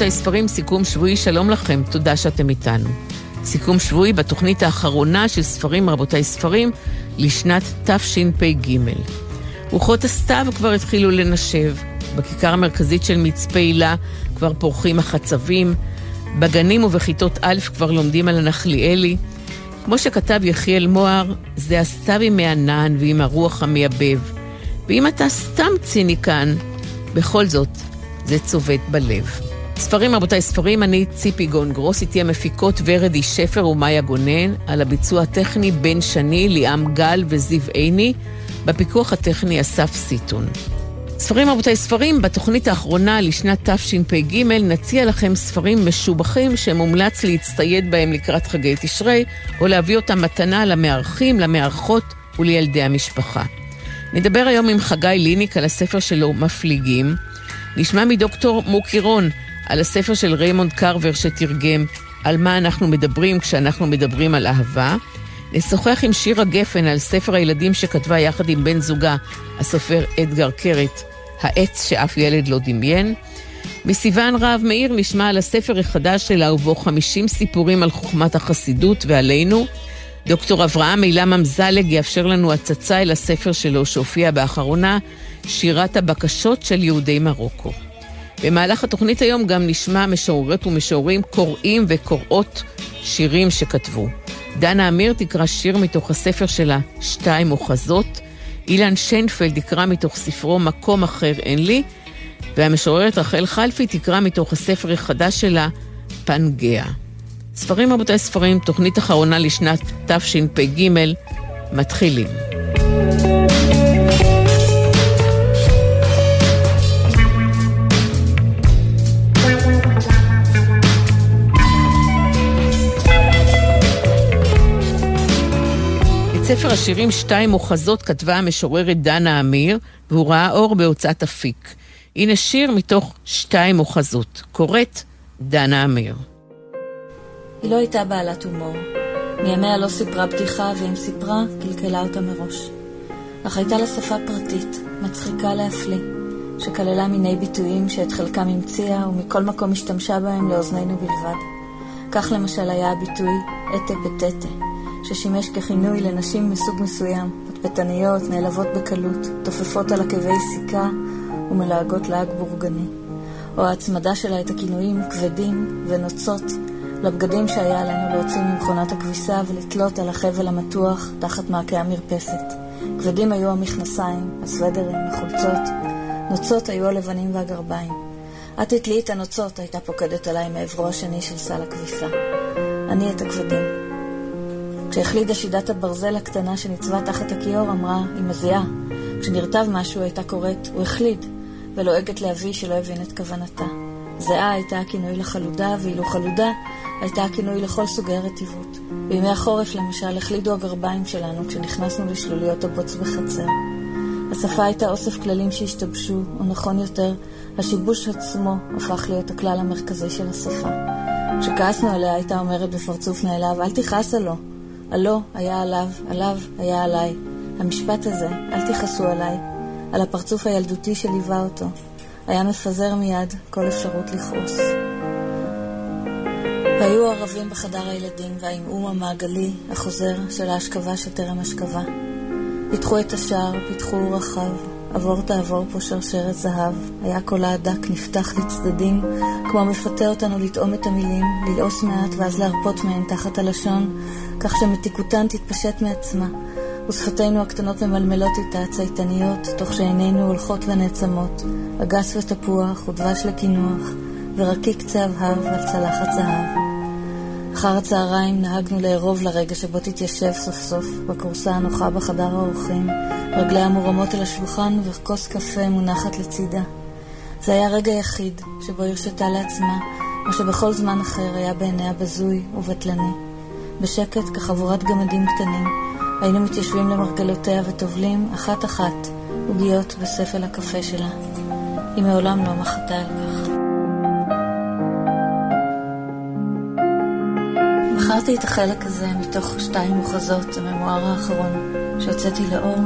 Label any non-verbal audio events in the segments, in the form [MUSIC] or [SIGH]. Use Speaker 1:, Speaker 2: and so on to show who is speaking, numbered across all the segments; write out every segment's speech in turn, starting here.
Speaker 1: רבותיי ספרים, סיכום שבועי, שלום לכם, תודה שאתם איתנו. סיכום שבועי בתוכנית האחרונה של ספרים רבותיי ספרים לשנת תשפ"ג. רוחות הסתיו כבר התחילו לנשב, בכיכר המרכזית של מצפה הילה כבר פורחים החצבים, בגנים ובכיתות א' כבר לומדים על הנחליאלי. כמו שכתב יחיאל מוהר, זה הסתיו עם הענן ועם הרוח המייבב. ואם אתה סתם ציניקן, בכל זאת, זה צובט בלב. ספרים, רבותיי, ספרים, אני ציפי גון גרוס, איתי המפיקות ורדי שפר ומאיה גונן, על הביצוע הטכני בן שני, ליאם גל וזיו עיני, בפיקוח הטכני אסף סיטון. ספרים, רבותיי, ספרים, בתוכנית האחרונה לשנת תשפ"ג נציע לכם ספרים משובחים שמומלץ להצטייד בהם לקראת חגי תשרי, או להביא אותם מתנה למארחים, למארחות ולילדי המשפחה. נדבר היום עם חגי ליניק על הספר שלו, מפליגים. נשמע מדוקטור מוקי רון על הספר של ריימונד קרבר שתרגם על מה אנחנו מדברים כשאנחנו מדברים על אהבה. נשוחח עם שירה גפן על ספר הילדים שכתבה יחד עם בן זוגה, הסופר אתגר קרת, העץ שאף ילד לא דמיין. מסיוון רהב מאיר נשמע על הספר החדש שלה ובו 50 סיפורים על חוכמת החסידות ועלינו. דוקטור אברהם אילם אמזלג יאפשר לנו הצצה אל הספר שלו שהופיע באחרונה, שירת הבקשות של יהודי מרוקו. במהלך התוכנית היום גם נשמע משוררות ומשוררים קוראים וקוראות שירים שכתבו. דנה אמיר תקרא שיר מתוך הספר שלה, שתיים אוחזות. אילן שיינפלד יקרא מתוך ספרו מקום אחר אין לי, והמשוררת רחל חלפי תקרא מתוך הספר החדש שלה, פנגea. ספרים רבותיי ספרים, תוכנית אחרונה לשנת תשפ"ג, מתחילים. ספר השירים שתיים אוחזות כתבה המשוררת דנה אמיר, והוא ראה אור בהוצאת אפיק. הנה שיר מתוך שתיים אוחזות, קוראת דנה אמיר.
Speaker 2: היא לא הייתה בעלת הומור. מימיה לא סיפרה בדיחה, ואם סיפרה, קלקלה אותה מראש. אך הייתה לה שפה פרטית, מצחיקה להפליא, שכללה מיני ביטויים שאת חלקם המציאה, ומכל מקום השתמשה בהם לאוזנינו בלבד. כך למשל היה הביטוי אתה פטטה, ששימש ככינוי לנשים מסוג מסוים, פטפטניות, נעלבות בקלות, תופפות על עקבי סיכה ומלהגות לעג בורגני. או ההצמדה שלה את הכינויים כבדים ונוצות לבגדים שהיה עלינו להוציא ממכונת הכביסה ולתלות על החבל המתוח תחת מעקי המרפסת. כבדים היו המכנסיים, הסוודרים, החולצות. נוצות היו הלבנים והגרביים. את תתלי את הנוצות, הייתה פוקדת עליי מעברו השני של סל הכביסה. אני את הכבדים. כשהחלידה שידת הברזל הקטנה שניצבה תחת הכיור, אמרה, היא מזיעה. כשנרטב משהו הייתה קוראת, הוא החליד, ולועגת לאבי שלא הבין את כוונתה. זיעה הייתה הכינוי לחלודה, ואילו חלודה הייתה הכינוי לכל סוגי הרטיבות. בימי החורף, למשל, החלידו הגרביים שלנו כשנכנסנו לשלוליות הבוץ בחצר. השפה הייתה אוסף כללים שהשתבשו, או נכון יותר, השיבוש עצמו הפך להיות הכלל המרכזי של השפה. כשכעסנו עליה הייתה אומרת בפרצוף נעלב, אל תכעס עלו. עלו היה עליו, עליו היה עליי. המשפט הזה, אל תכעסו עליי, על הפרצוף הילדותי שליווה אותו, היה מפזר מיד כל אפשרות לכעוס. והיו ערבים בחדר הילדים והעמעום המעגלי, החוזר של ההשכבה שטרם השכבה. פיתחו את השער, פיתחו רחב, עבור תעבור פה שרשרת זהב. היה קולה הדק נפתח לצדדים, כמו מפתה אותנו לטעום את המילים, ללעוס מעט ואז להרפות מהן תחת הלשון, כך שמתיקותן תתפשט מעצמה. ושפתינו הקטנות ממלמלות איתה, צייתניות, תוך שעינינו הולכות ונעצמות, אגס ותפוח ודבש לקינוח, ורקיק צהבהב על צלחת זהב. אחר הצהריים נהגנו לערוב לרגע שבו תתיישב סוף סוף בכורסה הנוחה בחדר האורחים, רגליה מורמות על השולחן וכוס קפה מונחת לצידה. זה היה רגע יחיד שבו הרשתה לעצמה מה שבכל זמן אחר היה בעיניה בזוי ובטלני. בשקט, כחבורת גמדים קטנים, היינו מתיישבים למרגלותיה וטובלים אחת-אחת עוגיות בספל הקפה שלה. היא מעולם לא מחתה על כך. בחרתי את החלק הזה מתוך שתיים מוחזות, הממואר האחרון שהוצאתי לאור,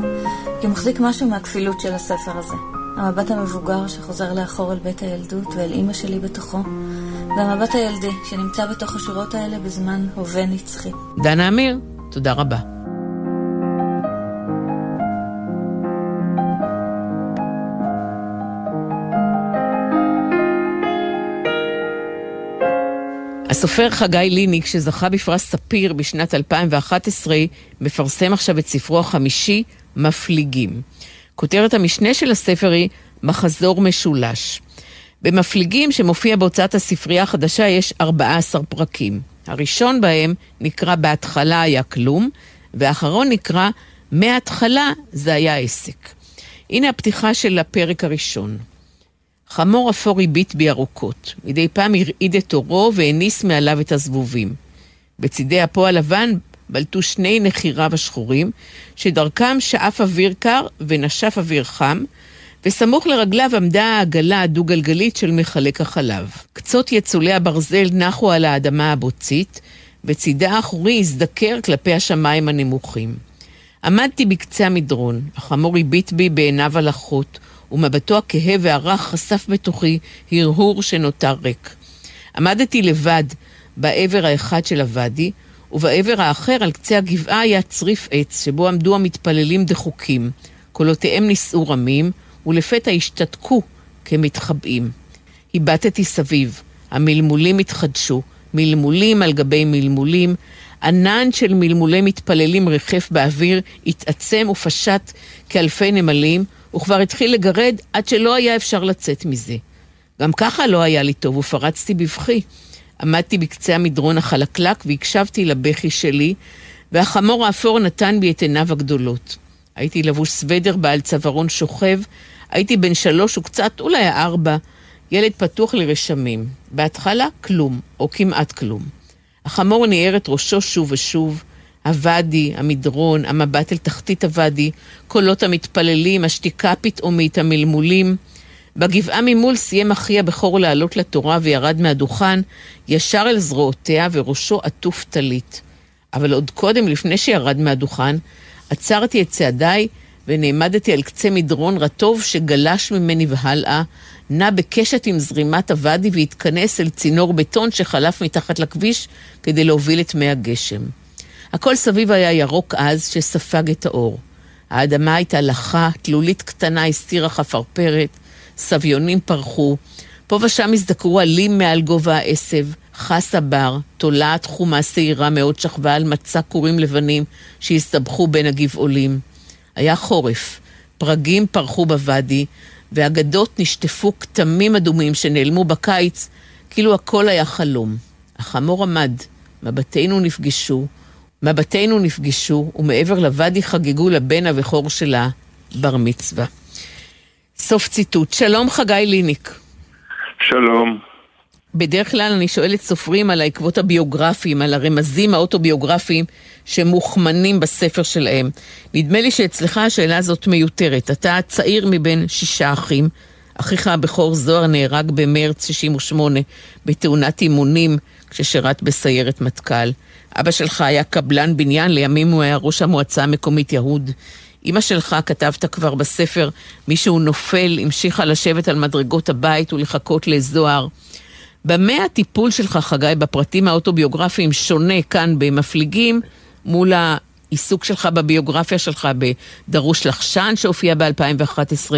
Speaker 2: כי מחזיק משהו מהכפילות של הספר הזה. המבט המבוגר שחוזר לאחור אל בית הילדות ואל אימא שלי בתוכו, והמבט הילדי שנמצא בתוך השורות האלה בזמן הווה נצחי.
Speaker 1: דנה אמיר, תודה רבה. הסופר חגי ליניק, שזכה בפרס ספיר בשנת 2011, מפרסם עכשיו את ספרו החמישי, מפליגים. כותרת המשנה של הספר היא מחזור משולש. במפליגים, שמופיע בהוצאת הספרייה החדשה, יש 14 פרקים. הראשון בהם נקרא בהתחלה היה כלום, והאחרון נקרא מההתחלה זה היה עסק. הנה הפתיחה של הפרק הראשון. חמור אפור הביט בי ארוכות. מדי פעם הרעיד את עורו והניס מעליו את הזבובים. בצידי אפו הלבן בלטו שני נחיריו השחורים, שדרכם שאף אוויר קר ונשף אוויר חם, וסמוך לרגליו עמדה העגלה הדו-גלגלית של מחלק החלב. קצות יצולי הברזל נחו על האדמה הבוצית, וצידה האחורי הזדקר כלפי השמיים הנמוכים. עמדתי בקצה המדרון, החמור הביט בי בעיניו הלחות, ומבטו הכהה והרך חשף בתוכי הרהור שנותר ריק. עמדתי לבד בעבר האחד של הוואדי, ובעבר האחר על קצה הגבעה היה צריף עץ, שבו עמדו המתפללים דחוקים. קולותיהם נישאו רמים, ולפתע השתתקו כמתחבאים. הבטתי סביב, המלמולים התחדשו, מלמולים על גבי מלמולים, ענן של מלמולי מתפללים ריחף באוויר, התעצם ופשט כאלפי נמלים, וכבר התחיל לגרד עד שלא היה אפשר לצאת מזה. גם ככה לא היה לי טוב, ופרצתי בבכי. עמדתי בקצה המדרון החלקלק והקשבתי לבכי שלי, והחמור האפור נתן בי את עיניו הגדולות. הייתי לבוש סוודר בעל צווארון שוכב, הייתי בן שלוש וקצת, אולי ארבע, ילד פתוח לרשמים. בהתחלה כלום, או כמעט כלום. החמור ניער את ראשו שוב ושוב, הוואדי, המדרון, המבט אל תחתית הוואדי, קולות המתפללים, השתיקה הפתאומית, המלמולים. בגבעה ממול סיים אחי הבכור לעלות לתורה וירד מהדוכן, ישר אל זרועותיה וראשו עטוף טלית. אבל עוד קודם, לפני שירד מהדוכן, עצרתי את צעדיי ונעמדתי על קצה מדרון רטוב שגלש ממני והלאה, נע בקשת עם זרימת הוואדי והתכנס אל צינור בטון שחלף מתחת לכביש כדי להוביל את מי הגשם. הכל סביב היה ירוק עז שספג את האור. האדמה הייתה לחה, תלולית קטנה הסתירה חפרפרת, סביונים פרחו, פה ושם הזדקרו עלים מעל גובה העשב, חס הבר, תולעת חומה שעירה מאוד שכבה על מצע כורים לבנים שהסתבכו בין הגבעולים. היה חורף, פרגים פרחו בוואדי, ואגדות נשטפו כתמים אדומים שנעלמו בקיץ, כאילו הכל היה חלום. החמור עמד, מבטינו נפגשו, מבטינו נפגשו, ומעבר לוואדי חגגו לבן הבכור שלה בר מצווה. סוף ציטוט. שלום חגי ליניק.
Speaker 3: שלום.
Speaker 1: בדרך כלל אני שואלת סופרים על העקבות הביוגרפיים, על הרמזים האוטוביוגרפיים שמוכמנים בספר שלהם. נדמה לי שאצלך השאלה הזאת מיותרת. אתה צעיר מבין שישה אחים. אחיך הבכור זוהר נהרג במרץ 68 בתאונת אימונים כששירת בסיירת מטכ"ל. אבא שלך היה קבלן בניין, לימים הוא היה ראש המועצה המקומית יהוד. אמא שלך, כתבת כבר בספר, מישהו נופל, המשיכה לשבת על מדרגות הבית ולחכות לזוהר. במה הטיפול שלך, חגי, בפרטים האוטוביוגרפיים שונה כאן במפליגים מול העיסוק שלך בביוגרפיה שלך בדרוש לחשן שהופיע ב-2011,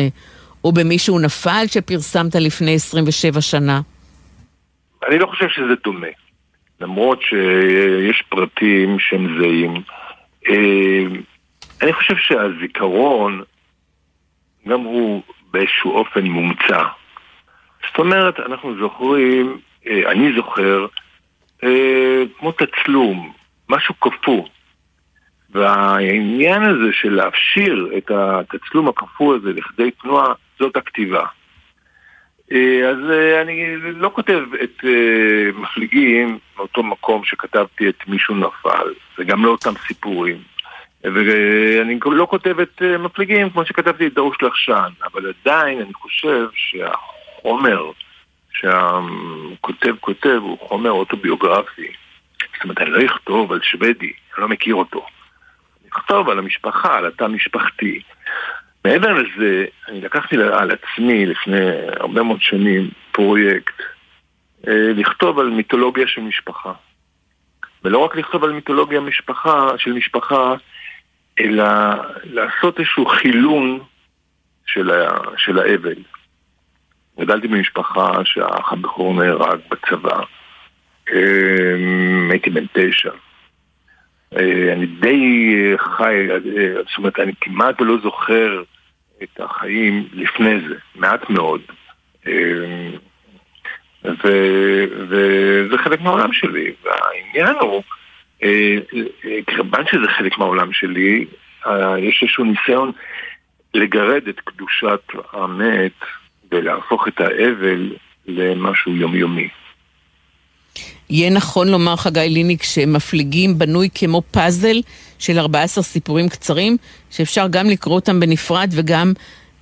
Speaker 1: או במישהו נפל שפרסמת לפני 27 שנה?
Speaker 3: אני לא חושב שזה דומה. למרות שיש פרטים שהם זהים. אני חושב שהזיכרון, גם הוא באיזשהו אופן מומצא. זאת אומרת, אנחנו זוכרים, אה, אני זוכר, אה, כמו תצלום, משהו קפוא. והעניין הזה של להפשיר את התצלום הקפוא הזה לכדי תנועה, זאת הכתיבה. אה, אז אני לא כותב את מפליגים מאותו מקום שכתבתי את מישהו נפל, זה גם לא אותם סיפורים. ואני לא כותב את מפליגים כמו שכתבתי את דרוש לחשן, אבל עדיין אני חושב שהחוק החומר שהכותב כותב הוא חומר אוטוביוגרפי. זאת אומרת, אני לא אכתוב על שוודי, אני לא מכיר אותו. אני אכתוב על המשפחה, על התא משפחתי. מעבר לזה, אני לקחתי על עצמי לפני הרבה מאוד שנים פרויקט אה, לכתוב על מיתולוגיה של משפחה. ולא רק לכתוב על מיתולוגיה משפחה, של משפחה, אלא לעשות איזשהו חילון של, ה, של האבל. גדלתי במשפחה שהאח הבכור נהרג בצבא. אמ, הייתי בן תשע. אה, אני די חי, אה, זאת אומרת, אני כמעט לא זוכר את החיים לפני זה, מעט מאוד. אמ, וזה חלק מהעולם שלי, והעניין הוא, אה, כיוון שזה חלק מהעולם שלי, יש איזשהו ניסיון לגרד את קדושת המת ולהפוך את האבל למשהו יומיומי.
Speaker 1: יהיה נכון לומר, חגי ליניק, שמפליגים בנוי כמו פאזל של 14 סיפורים קצרים, שאפשר גם לקרוא אותם בנפרד וגם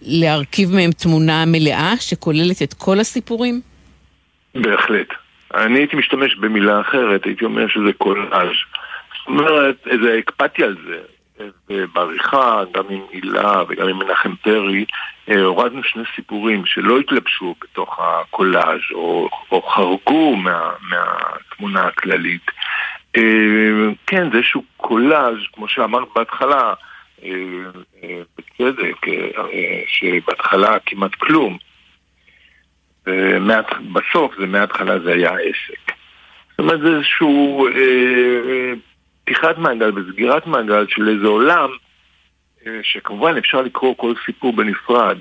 Speaker 1: להרכיב מהם תמונה מלאה שכוללת את כל הסיפורים?
Speaker 3: בהחלט. אני הייתי משתמש במילה אחרת, הייתי אומר שזה קולאז'. זאת אומרת, איזה הקפדתי על זה. בעריכה, גם עם הילה וגם עם מנחם פרי, אה, הורדנו שני סיפורים שלא התלבשו בתוך הקולאז' או, או חרגו מה, מהתמונה הכללית. אה, כן, זה איזשהו קולאז', כמו שאמרת בהתחלה, אה, בצדק, שבהתחלה כמעט כלום. בסוף זה מההתחלה זה היה עסק. זאת אומרת, זה איזשהו פתיחת מעגל וסגירת מעגל של איזה עולם אה, שכמובן אפשר לקרוא כל סיפור בנפרד,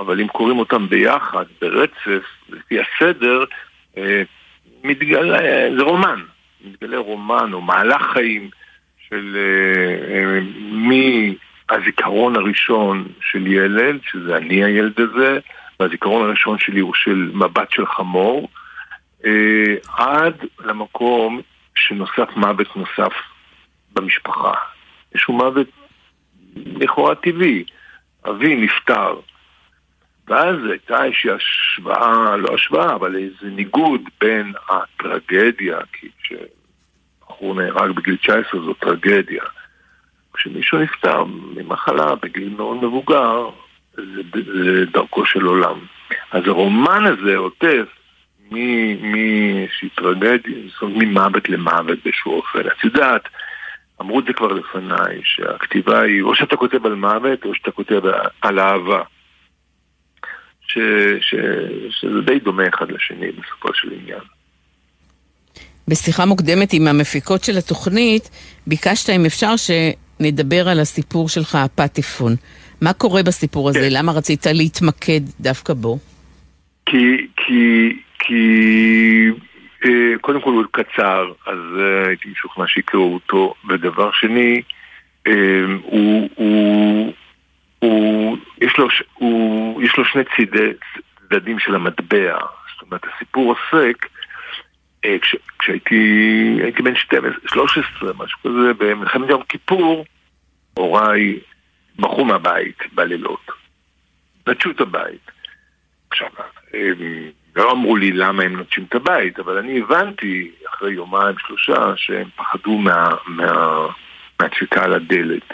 Speaker 3: אבל אם קוראים אותם ביחד, ברצף, לפי הסדר, אה, מתגלה, זה רומן, מתגלה רומן או מהלך חיים של אה, מהזיכרון הראשון של ילד, שזה אני הילד הזה, והזיכרון הראשון שלי הוא של מבט של חמור, עד למקום שנוסף מוות נוסף במשפחה. איזשהו מוות לכאורה טבעי. אבי נפטר. ואז הייתה איזושהי השוואה, לא השוואה, אבל איזה ניגוד בין הטרגדיה, כי כשבחור נהרג בגיל 19 זו טרגדיה. כשמישהו נפטר ממחלה בגיל מאוד מבוגר, זה, זה דרכו של עולם. אז הרומן הזה עוטף מאיזושהי זאת אומרת ממוות למוות באיזשהו אופן. את יודעת, אמרו את זה כבר לפניי, שהכתיבה היא או שאתה כותב על מוות או שאתה כותב על אהבה. ש, ש, שזה די דומה אחד לשני בסופו של עניין.
Speaker 1: בשיחה מוקדמת עם המפיקות של התוכנית, ביקשת אם אפשר שנדבר על הסיפור שלך, הפטפון. מה קורה בסיפור הזה? כן. למה רצית להתמקד דווקא בו?
Speaker 3: כי, כי, כי אה, קודם כל הוא קצר, אז אה, הייתי משוכנע שיקראו אותו. ודבר שני, אה, הוא, הוא, הוא, יש, לו, הוא, יש לו שני צידי, צדדים של המטבע. זאת אומרת, הסיפור עוסק, כש, כשהייתי הייתי בן 12, 13, משהו כזה, במלחמת יום כיפור, הוריי ברחו מהבית בלילות. נטשו את הבית. עכשיו, לא אמרו לי למה הם נוטשים את הבית, אבל אני הבנתי אחרי יומיים שלושה שהם פחדו מה, מה, מהדפיקה על הדלת.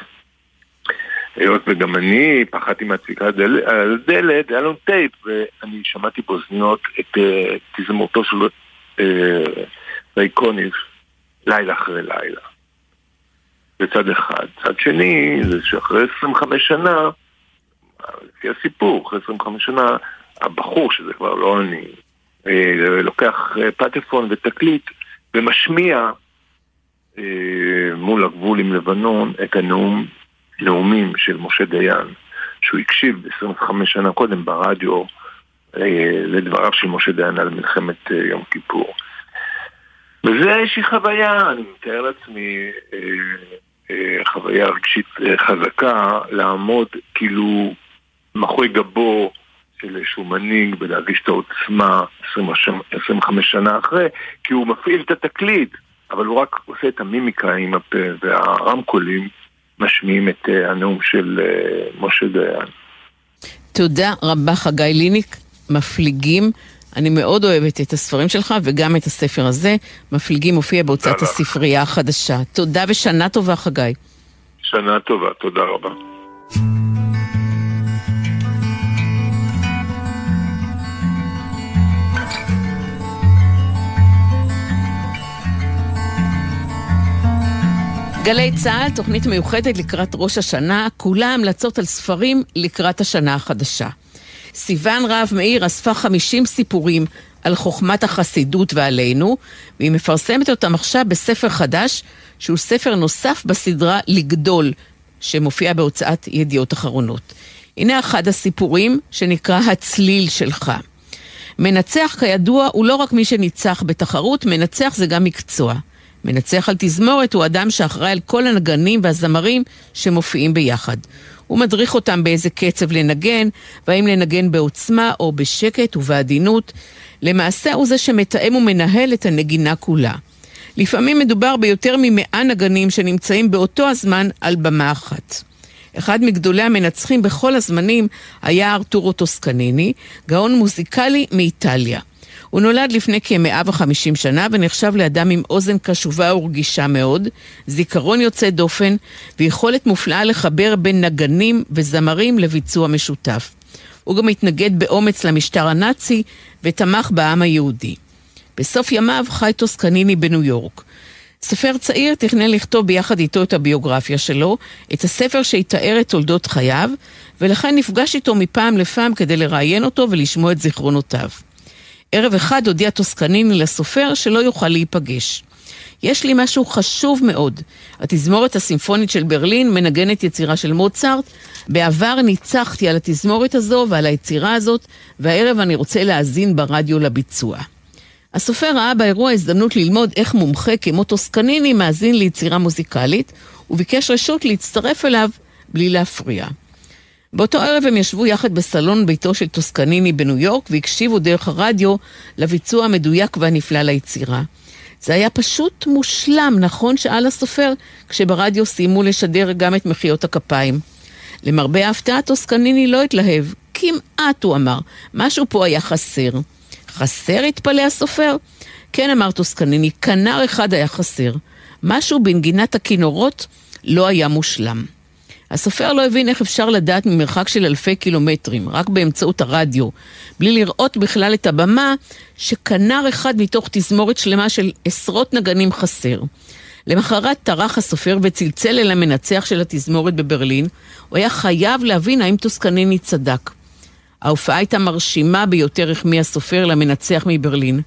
Speaker 3: היות וגם אני פחדתי מהדפיקה על הדלת, היה לנו טייפ, ואני שמעתי באוזניות את uh, תזמורתו של uh, ריי קוניף לילה אחרי לילה. בצד אחד. צד שני, זה שאחרי 25 שנה, לפי הסיפור, אחרי 25 שנה, הבחור, שזה כבר לא אני, אה, לוקח אה, פטפון ותקליט ומשמיע אה, מול הגבול עם לבנון את הנאום, נאומים של משה דיין, שהוא הקשיב 25 שנה קודם ברדיו לדבריו של משה דיין על מלחמת יום כיפור. וזה איזושהי חוויה, אני מתאר לעצמי חוויה רגשית חזקה, לעמוד כאילו מאחורי גבו של איזשהו מנהיג ולהגיש את העוצמה 25 שנה אחרי, כי הוא מפעיל את התקליט, אבל הוא רק עושה את המימיקה עם הפה, והרמקולים משמיעים את אה, הנאום של אה, משה דיין.
Speaker 1: תודה רבה חגי ליניק, מפליגים. אני מאוד אוהבת את הספרים שלך וגם את הספר הזה. מפליגים מופיע בהוצאת הספרייה החדשה. תודה ושנה טובה, חגי.
Speaker 3: שנה טובה, תודה רבה.
Speaker 1: גלי צה"ל, תוכנית מיוחדת לקראת ראש השנה, כולה המלצות על ספרים לקראת השנה החדשה. סיון רהב מאיר אספה 50 סיפורים על חוכמת החסידות ועלינו, והיא מפרסמת אותם עכשיו בספר חדש, שהוא ספר נוסף בסדרה לגדול, שמופיע בהוצאת ידיעות אחרונות. הנה אחד הסיפורים שנקרא הצליל שלך. מנצח כידוע הוא לא רק מי שניצח בתחרות, מנצח זה גם מקצוע. מנצח על תזמורת הוא אדם שאחראי על כל הנגנים והזמרים שמופיעים ביחד. הוא מדריך אותם באיזה קצב לנגן, והאם לנגן בעוצמה או בשקט ובעדינות. למעשה הוא זה שמתאם ומנהל את הנגינה כולה. לפעמים מדובר ביותר ממאה נגנים שנמצאים באותו הזמן על במה אחת. אחד מגדולי המנצחים בכל הזמנים היה ארתורו טוסקניני, גאון מוזיקלי מאיטליה. הוא נולד לפני כ-150 שנה ונחשב לאדם עם אוזן קשובה ורגישה מאוד, זיכרון יוצא דופן ויכולת מופלאה לחבר בין נגנים וזמרים לביצוע משותף. הוא גם התנגד באומץ למשטר הנאצי ותמך בעם היהודי. בסוף ימיו חי טוסקניני בניו יורק. סופר צעיר תכנן לכתוב ביחד איתו את הביוגרפיה שלו, את הספר שיתאר את תולדות חייו, ולכן נפגש איתו מפעם לפעם כדי לראיין אותו ולשמוע את זיכרונותיו. ערב אחד הודיע טוסקניני לסופר שלא יוכל להיפגש. יש לי משהו חשוב מאוד. התזמורת הסימפונית של ברלין מנגנת יצירה של מוצרט. בעבר ניצחתי על התזמורת הזו ועל היצירה הזאת, והערב אני רוצה להאזין ברדיו לביצוע. הסופר ראה באירוע הזדמנות ללמוד איך מומחה כמו טוסקניני מאזין ליצירה מוזיקלית, וביקש רשות להצטרף אליו בלי להפריע. באותו ערב הם ישבו יחד בסלון ביתו של טוסקניני בניו יורק והקשיבו דרך הרדיו לביצוע המדויק והנפלא ליצירה. זה היה פשוט מושלם, נכון? שאל הסופר, כשברדיו סיימו לשדר גם את מחיאות הכפיים. למרבה ההפתעה, טוסקניני לא התלהב. כמעט, הוא אמר. משהו פה היה חסר. חסר? התפלא הסופר. כן, אמר טוסקניני, כנר אחד היה חסר. משהו בנגינת הכינורות לא היה מושלם. הסופר לא הבין איך אפשר לדעת ממרחק של אלפי קילומטרים, רק באמצעות הרדיו, בלי לראות בכלל את הבמה, שכנר אחד מתוך תזמורת שלמה של עשרות נגנים חסר. למחרת טרח הסופר וצלצל אל המנצח של התזמורת בברלין, הוא היה חייב להבין האם טוסקניני צדק. ההופעה הייתה מרשימה ביותר, החמיא הסופר למנצח מברלין.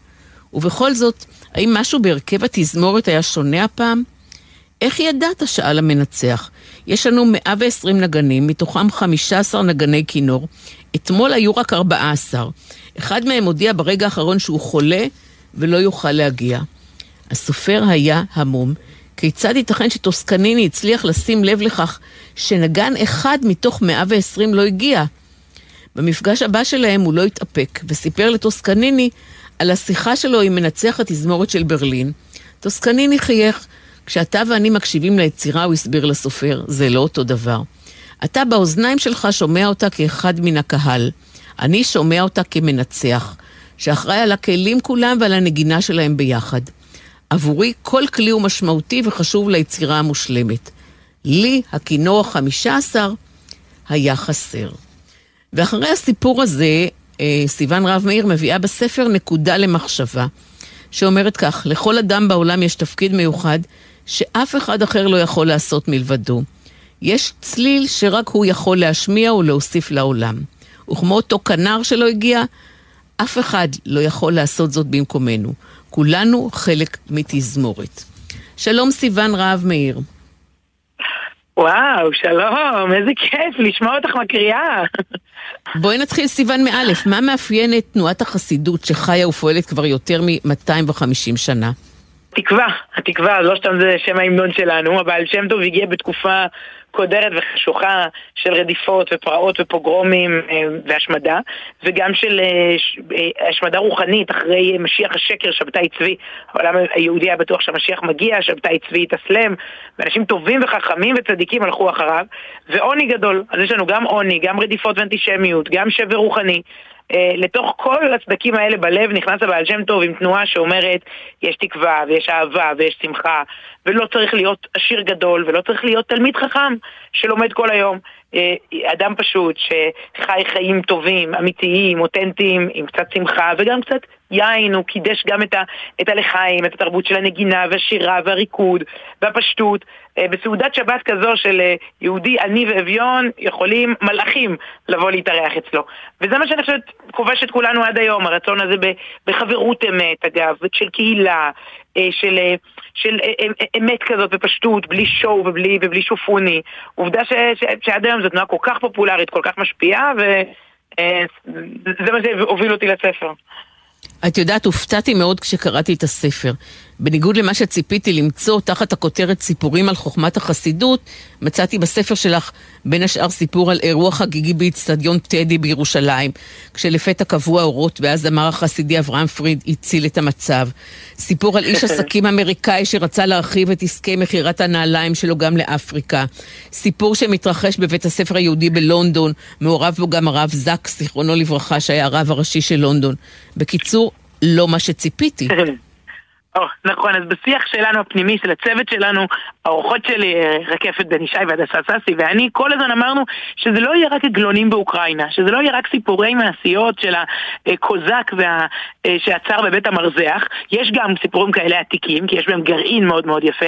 Speaker 1: ובכל זאת, האם משהו בהרכב התזמורת היה שונה הפעם? איך ידעת? שאל המנצח. יש לנו 120 נגנים, מתוכם 15 נגני כינור. אתמול היו רק 14. אחד מהם הודיע ברגע האחרון שהוא חולה ולא יוכל להגיע. הסופר היה המום. כיצד ייתכן שטוסקניני הצליח לשים לב לכך שנגן אחד מתוך 120 לא הגיע? במפגש הבא שלהם הוא לא התאפק, וסיפר לטוסקניני על השיחה שלו עם מנצח התזמורת של ברלין. טוסקניני חייך. כשאתה ואני מקשיבים ליצירה, הוא הסביר לסופר, זה לא אותו דבר. אתה באוזניים שלך שומע אותה כאחד מן הקהל. אני שומע אותה כמנצח, שאחראי על הכלים כולם ועל הנגינה שלהם ביחד. עבורי כל כלי הוא משמעותי וחשוב ליצירה המושלמת. לי, הכינור החמישה עשר, היה חסר. ואחרי הסיפור הזה, אה, סיון רהב מאיר מביאה בספר נקודה למחשבה, שאומרת כך, לכל אדם בעולם יש תפקיד מיוחד שאף אחד אחר לא יכול לעשות מלבדו. יש צליל שרק הוא יכול להשמיע ולהוסיף לעולם. וכמו אותו כנר שלא הגיע, אף אחד לא יכול לעשות זאת במקומנו. כולנו חלק מתזמורת. שלום סיון רהב מאיר.
Speaker 4: וואו, שלום, איזה כיף לשמוע אותך מקריאה.
Speaker 1: בואי נתחיל סיוון מאלף, מה מאפיין את תנועת החסידות שחיה ופועלת כבר יותר מ-250 שנה?
Speaker 4: התקווה, התקווה, לא סתם זה שם ההמנון שלנו, אבל שם טוב הגיע בתקופה קודרת וחשוכה של רדיפות ופרעות ופוגרומים אה, והשמדה, וגם של אה, אה, השמדה רוחנית אחרי משיח השקר, שבתאי צבי. העולם היהודי היה בטוח שהמשיח מגיע, שבתאי צבי התאסלם, ואנשים טובים וחכמים וצדיקים הלכו אחריו, ועוני גדול. אז יש לנו גם עוני, גם רדיפות ואנטישמיות, גם שבר רוחני. אה, לתוך כל הסדקים האלה בלב נכנס הבעל שם טוב עם תנועה שאומרת יש תקווה ויש אהבה ויש שמחה ולא צריך להיות עשיר גדול ולא צריך להיות תלמיד חכם שלומד כל היום אדם פשוט שחי חיים טובים, אמיתיים, אותנטיים, עם קצת שמחה וגם קצת יין, הוא קידש גם את, ה, את הלחיים, את התרבות של הנגינה והשירה והריקוד והפשטות. אה, בסעודת שבת כזו של אה, יהודי עני ואביון, יכולים מלאכים לבוא להתארח אצלו. וזה מה שאני חושבת כובש את כולנו עד היום, הרצון הזה בחברות אמת, אגב, של קהילה, אה, של, של אמת כזאת ופשטות, בלי שואו ובלי, ובלי שופוני. עובדה ש, ש, שעד היום זו תנועה כל כך פופולרית, כל כך משפיעה, וזה מה שהוביל אותי לספר.
Speaker 1: את יודעת, הופתעתי מאוד כשקראתי את הספר. בניגוד למה שציפיתי למצוא תחת הכותרת סיפורים על חוכמת החסידות, מצאתי בספר שלך בין השאר סיפור על אירוע חגיגי באיצטדיון טדי בירושלים, כשלפתע קבעו האורות ואז אמר החסידי אברהם פריד הציל את המצב. סיפור על איש [LAUGHS] עסקים אמריקאי שרצה להרחיב את עסקי מכירת הנעליים שלו גם לאפריקה. סיפור שמתרחש בבית הספר היהודי בלונדון, מעורב בו גם הרב זק, זיכרונו לברכה, שהיה הרב הראשי של לונדון. בקיצור, לא מה שציפיתי.
Speaker 4: נכון, אז בשיח שלנו הפנימי, של הצוות שלנו, האורחות שלי, אה, רקפת בן ישי והדסה ססי ואני, כל הזמן אמרנו שזה לא יהיה רק עגלונים באוקראינה, שזה לא יהיה רק סיפורי מעשיות של הקוזק וה... אה, שעצר בבית המרזח, יש גם סיפורים כאלה עתיקים, כי יש בהם גרעין מאוד מאוד יפה,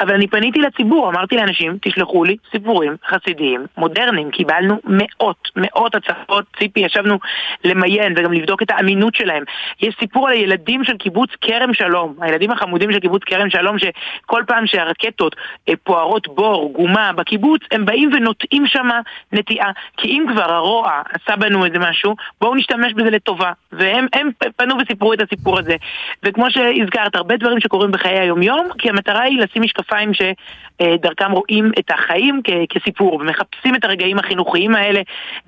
Speaker 4: אבל אני פניתי לציבור, אמרתי לאנשים, תשלחו לי סיפורים חסידיים מודרניים, קיבלנו מאות, מאות הצפות, ציפי, ישבנו למיין וגם לבדוק את האמינות שלהם. יש סיפור על הילדים של קיבוץ כרם שלום, הילדים החמודים של קיבוץ כרם שלום, שכל פעם שהרקטות אה, פוערות בור, גומה, בקיבוץ, הם באים ונוטעים שם נטיעה. כי אם כבר הרוע עשה בנו איזה משהו, בואו נשתמש בזה לטובה. והם פנו וסיפרו את הסיפור הזה. וכמו שהזכרת, הרבה דברים שקורים בחיי היומיום, כי המטרה היא לשים משקפיים שדרכם רואים את החיים כסיפור, ומחפשים את הרגעים החינוכיים האלה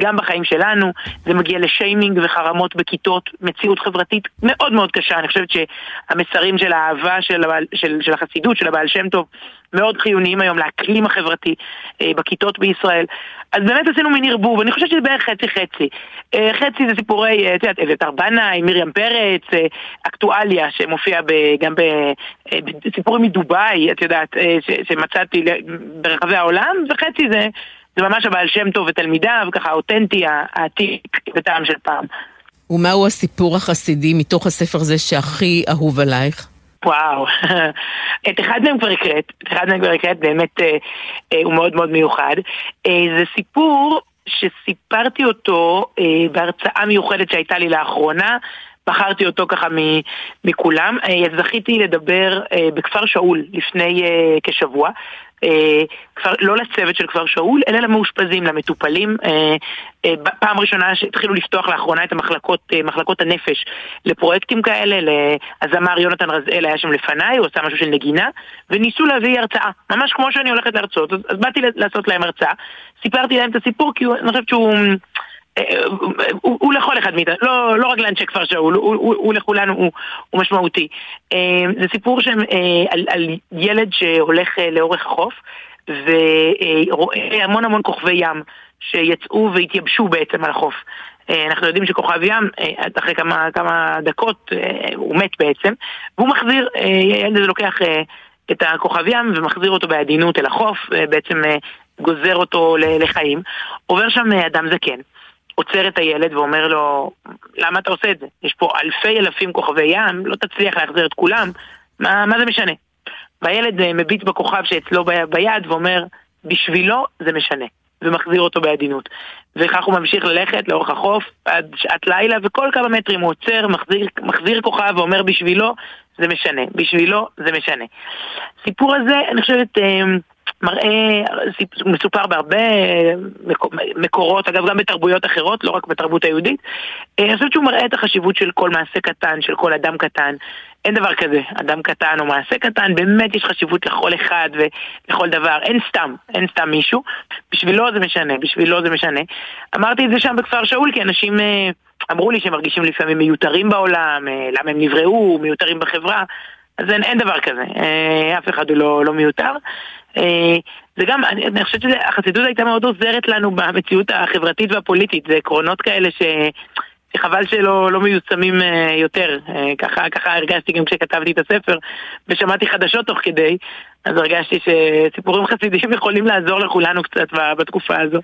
Speaker 4: גם בחיים שלנו. זה מגיע לשיימינג וחרמות בכיתות, מציאות חברתית מאוד מאוד קשה. אני חושבת שהמסרים של האהבה של, של, של החסידות, של הבעל שם טוב, מאוד חיוניים היום לאקלים החברתי אה, בכיתות בישראל. אז באמת עשינו מין ערבוב, אני חושבת שזה בערך חצי-חצי. אה, חצי זה סיפורי, אה, את יודעת, אביתר בנאי, מרים פרץ, אה, אקטואליה שמופיע ב, גם בסיפורים מדובאי, את יודעת, שמצאתי ברחבי העולם, וחצי זה, זה ממש הבעל שם טוב ותלמידיו, ככה אותנטי, העתיק, בטעם של פעם.
Speaker 1: ומהו הסיפור החסידי מתוך הספר הזה שהכי אהוב עלייך?
Speaker 4: וואו, את אחד מהם כבר הקראת, את אחד מהם כבר הקראת, באמת אה, אה, הוא מאוד מאוד מיוחד. אה, זה סיפור שסיפרתי אותו אה, בהרצאה מיוחדת שהייתה לי לאחרונה. בחרתי אותו ככה מכולם. אה, זכיתי לדבר אה, בכפר שאול לפני אה, כשבוע, כפר, לא לצוות של כפר שאול, אלא למאושפזים, למטופלים. פעם ראשונה שהתחילו לפתוח לאחרונה את המחלקות, מחלקות הנפש לפרויקטים כאלה, הזמר יונתן רזאל היה שם לפניי, הוא עשה משהו של נגינה, וניסו להביא הרצאה, ממש כמו שאני הולכת להרצות, אז באתי לעשות להם הרצאה, סיפרתי להם את הסיפור כי אני חושבת שהוא... הוא, לכל אחד מאיתנו, לא, לא רק לאנשי כפר שאול, הוא, הוא, הוא לכולנו, הוא, הוא משמעותי. אה, זה סיפור שם, אה, על, על ילד שהולך אה, לאורך החוף ורואה המון המון כוכבי ים שיצאו והתייבשו בעצם על החוף. אנחנו יודעים שכוכב ים, אחרי כמה, כמה דקות, הוא מת בעצם, והוא מחזיר, הילד הזה לוקח את הכוכב ים ומחזיר אותו בעדינות אל החוף, בעצם גוזר אותו לחיים. עובר שם אדם זקן. עוצר את הילד ואומר לו, למה אתה עושה את זה? יש פה אלפי אלפים כוכבי ים, לא תצליח להחזיר את כולם, מה, מה זה משנה? והילד אה, מביט בכוכב שאצלו ביד ואומר, בשבילו זה משנה, ומחזיר אותו בעדינות. וכך הוא ממשיך ללכת לאורך החוף עד שעת לילה, וכל כמה מטרים הוא עוצר, מחזיר, מחזיר כוכב ואומר בשבילו זה משנה, בשבילו זה משנה. הסיפור הזה, אני חושבת... אה, מראה, מסופר בהרבה מקורות, אגב גם בתרבויות אחרות, לא רק בתרבות היהודית. אה, אני חושבת שהוא מראה את החשיבות של כל מעשה קטן, של כל אדם קטן. אין דבר כזה, אדם קטן או מעשה קטן, באמת יש חשיבות לכל אחד ולכל דבר, אין סתם, אין סתם מישהו. בשבילו זה משנה, בשבילו זה משנה. אמרתי את זה שם בכפר שאול, כי אנשים אה, אמרו לי שהם מרגישים לפעמים מיותרים בעולם, אה, למה הם נבראו, מיותרים בחברה. אז אין, אין דבר כזה, אף אחד הוא לא, לא מיותר. אה, זה גם, אני, אני חושבת שהחסידות הייתה מאוד עוזרת לנו במציאות החברתית והפוליטית, זה עקרונות כאלה ש... שחבל שלא לא מיושמים אה, יותר. אה, ככה, ככה הרגשתי גם כשכתבתי את הספר, ושמעתי חדשות תוך כדי, אז הרגשתי שסיפורים חסידיים [LAUGHS] יכולים לעזור לכולנו קצת בתקופה הזו.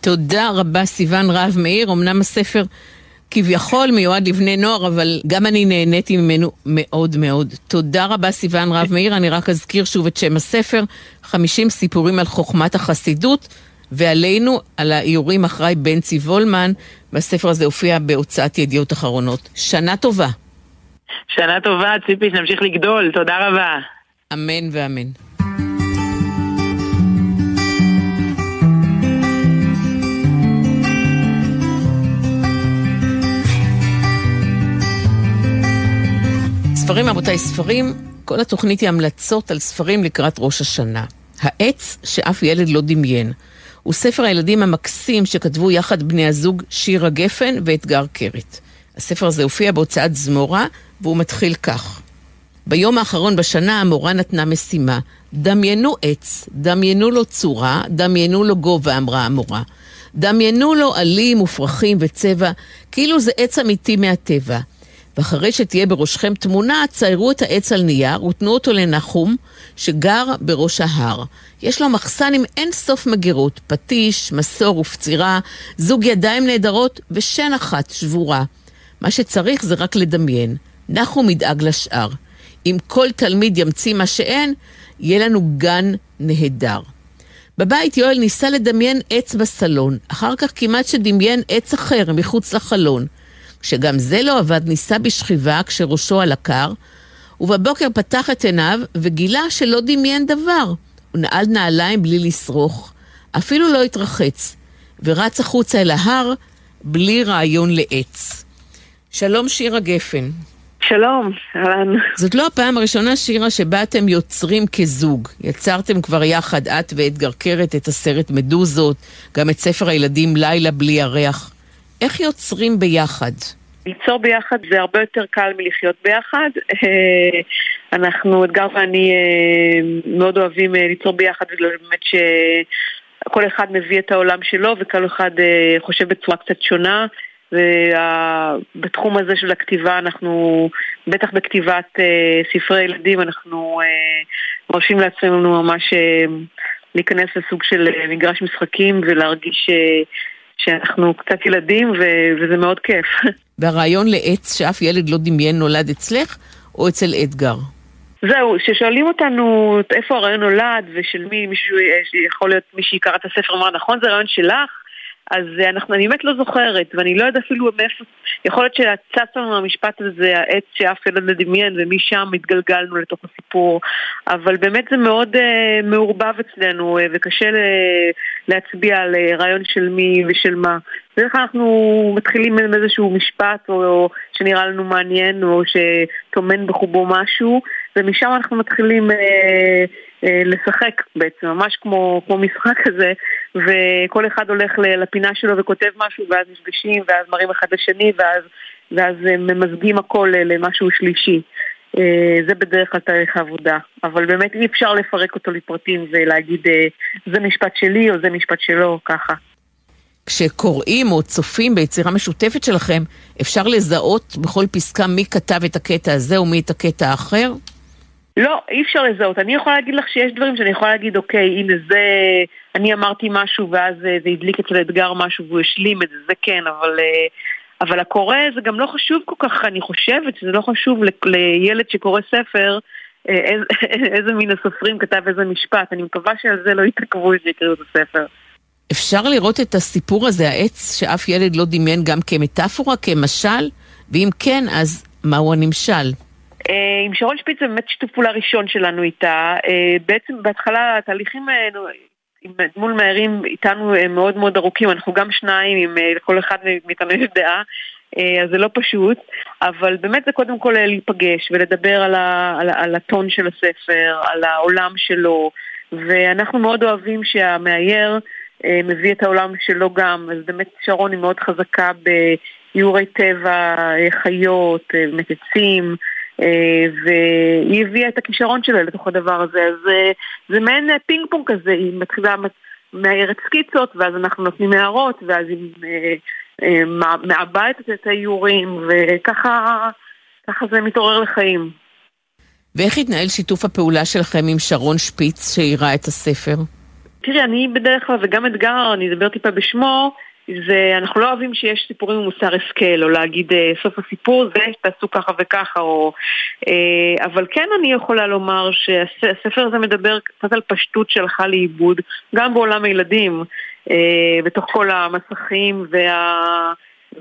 Speaker 1: תודה רבה סיון רהב מאיר, אמנם הספר כביכול מיועד לבני נוער, אבל גם אני נהניתי ממנו מאוד מאוד. תודה רבה סיון רהב מאיר, אני רק אזכיר שוב את שם הספר, 50 סיפורים על חוכמת החסידות. ועלינו, על האיורים אחראי בנצי וולמן, והספר הזה הופיע בהוצאת ידיעות אחרונות. שנה טובה.
Speaker 4: שנה טובה, ציפי, שנמשיך לגדול, תודה רבה.
Speaker 1: אמן ואמן. ספרים, רבותיי, ספרים, כל התוכנית היא המלצות על ספרים לקראת ראש השנה. העץ שאף ילד לא דמיין. הוא ספר הילדים המקסים שכתבו יחד בני הזוג שירה גפן ואתגר קרת. הספר הזה הופיע בהוצאת זמורה, והוא מתחיל כך: ביום האחרון בשנה המורה נתנה משימה. דמיינו עץ, דמיינו לו צורה, דמיינו לו גובה, אמרה המורה. דמיינו לו עלים ופרחים וצבע, כאילו זה עץ אמיתי מהטבע. ואחרי שתהיה בראשכם תמונה, ציירו את העץ על נייר ותנו אותו לנחום, שגר בראש ההר. יש לו מחסן עם אין סוף מגירות, פטיש, מסור ופצירה, זוג ידיים נהדרות ושן אחת שבורה. מה שצריך זה רק לדמיין. נחום ידאג לשאר. אם כל תלמיד ימציא מה שאין, יהיה לנו גן נהדר. בבית יואל ניסה לדמיין עץ בסלון, אחר כך כמעט שדמיין עץ אחר מחוץ לחלון. כשגם זה לא עבד, ניסה בשכיבה כשראשו על הקר, ובבוקר פתח את עיניו וגילה שלא דמיין דבר. הוא נעל נעליים בלי לשרוך, אפילו לא התרחץ, ורץ החוצה אל ההר בלי רעיון לעץ. שלום שירה גפן.
Speaker 5: שלום, אהלן.
Speaker 1: זאת לא הפעם הראשונה, שירה, שבה אתם יוצרים כזוג. יצרתם כבר יחד, את ואתגר קרת, את הסרט מדוזות, גם את ספר הילדים לילה בלי ירח. איך יוצרים ביחד?
Speaker 5: ליצור ביחד זה הרבה יותר קל מלחיות ביחד. אה, אנחנו, אתגר ואני אה, מאוד אוהבים אה, ליצור ביחד בגלל באמת שכל אחד מביא את העולם שלו וכל אחד חושב בצורה קצת שונה. ובתחום הזה של הכתיבה אנחנו, בטח בכתיבת ספרי ילדים, אנחנו מרשים לעצמנו ממש להיכנס לסוג של מגרש משחקים ולהרגיש שאנחנו קצת ילדים ו- וזה מאוד כיף. [LAUGHS]
Speaker 1: והרעיון לעץ שאף ילד לא דמיין נולד אצלך או אצל אתגר?
Speaker 5: זהו, כששואלים אותנו איפה הרעיון נולד ושל מי, מישהו, יכול להיות מי שיקרא את הספר אמר נכון זה רעיון שלך אז אה, אנחנו, אני באמת לא זוכרת, ואני לא יודעת אפילו מאיפה, יכול להיות שצץ לנו המשפט הזה, העץ שאף ילד מדמיין, ומשם התגלגלנו לתוך הסיפור, אבל באמת זה מאוד uh, מעורבב אצלנו, uh, וקשה ל- להצביע על uh, רעיון של מי ושל מה. בדרך כלל אנחנו מתחילים עם איזשהו משפט, או, או שנראה לנו מעניין, או שטומן בחובו משהו, ומשם אנחנו מתחילים uh, uh, לשחק בעצם, ממש כמו, כמו משחק כזה. וכל אחד הולך לפינה שלו וכותב משהו, ואז נפגשים, ואז מראים אחד לשני, ואז, ואז ממזגים הכל למשהו שלישי. אה, זה בדרך כלל תאריך העבודה, אבל באמת אי אפשר לפרק אותו לפרטים ולהגיד אה, זה משפט שלי או זה משפט שלו, ככה.
Speaker 1: כשקוראים או צופים ביצירה משותפת שלכם, אפשר לזהות בכל פסקה מי כתב את הקטע הזה ומי את הקטע האחר?
Speaker 5: לא, אי אפשר לזהות. אני יכולה להגיד לך שיש דברים שאני יכולה להגיד, אוקיי, הנה זה, אני אמרתי משהו ואז אה, זה הדליק אצל אתגר משהו והוא השלים את זה, זה כן, אבל, אבל הקורא זה גם לא חשוב כל כך, אני חושבת שזה לא חשוב לילד שקורא ספר אה, [LAUGHS] איזה, איזה מין הסופרים כתב איזה משפט. אני מקווה שעל זה לא יתעכבו שיקראו את הספר.
Speaker 1: אפשר לראות את הסיפור הזה, העץ שאף ילד לא דמיין גם כמטאפורה, כמשל? ואם כן, אז מהו הנמשל?
Speaker 5: אה, עם שרון שפיץ זה באמת שיתוף פעולה ראשון שלנו איתה. אה, בעצם בהתחלה התהליכים מול מהרים איתנו הם מאוד מאוד ארוכים, אנחנו גם שניים, עם אה, כל אחד מאיתנו יש דעה, אז זה לא פשוט, אבל באמת זה קודם כל להיפגש ולדבר על, ה, על, על הטון של הספר, על העולם שלו, ואנחנו מאוד אוהבים שהמאייר מביא את העולם שלו גם, אז באמת שרון היא מאוד חזקה באיורי טבע, חיות. אה, והיא הביאה את הכישרון שלה לתוך הדבר הזה, אז אה, זה מעין אה, פינג פונג כזה, היא מתחילה מאיירת סקיצות, ואז אנחנו נותנים הערות, ואז היא מעבדת את האיורים, וככה זה מתעורר לחיים.
Speaker 1: ואיך התנהל שיתוף הפעולה שלכם עם שרון שפיץ, שאירה את הספר?
Speaker 5: תראי, אני בדרך כלל, וגם אתגר, אני אדבר טיפה בשמו, זה, אנחנו לא אוהבים שיש סיפורים מוסר השכל, או להגיד אה, סוף הסיפור זה שתעשו ככה וככה, או... אה, אבל כן אני יכולה לומר שהספר הזה מדבר קצת על פשטות שהלכה לאיבוד, גם בעולם הילדים, אה, בתוך כל המסכים וה,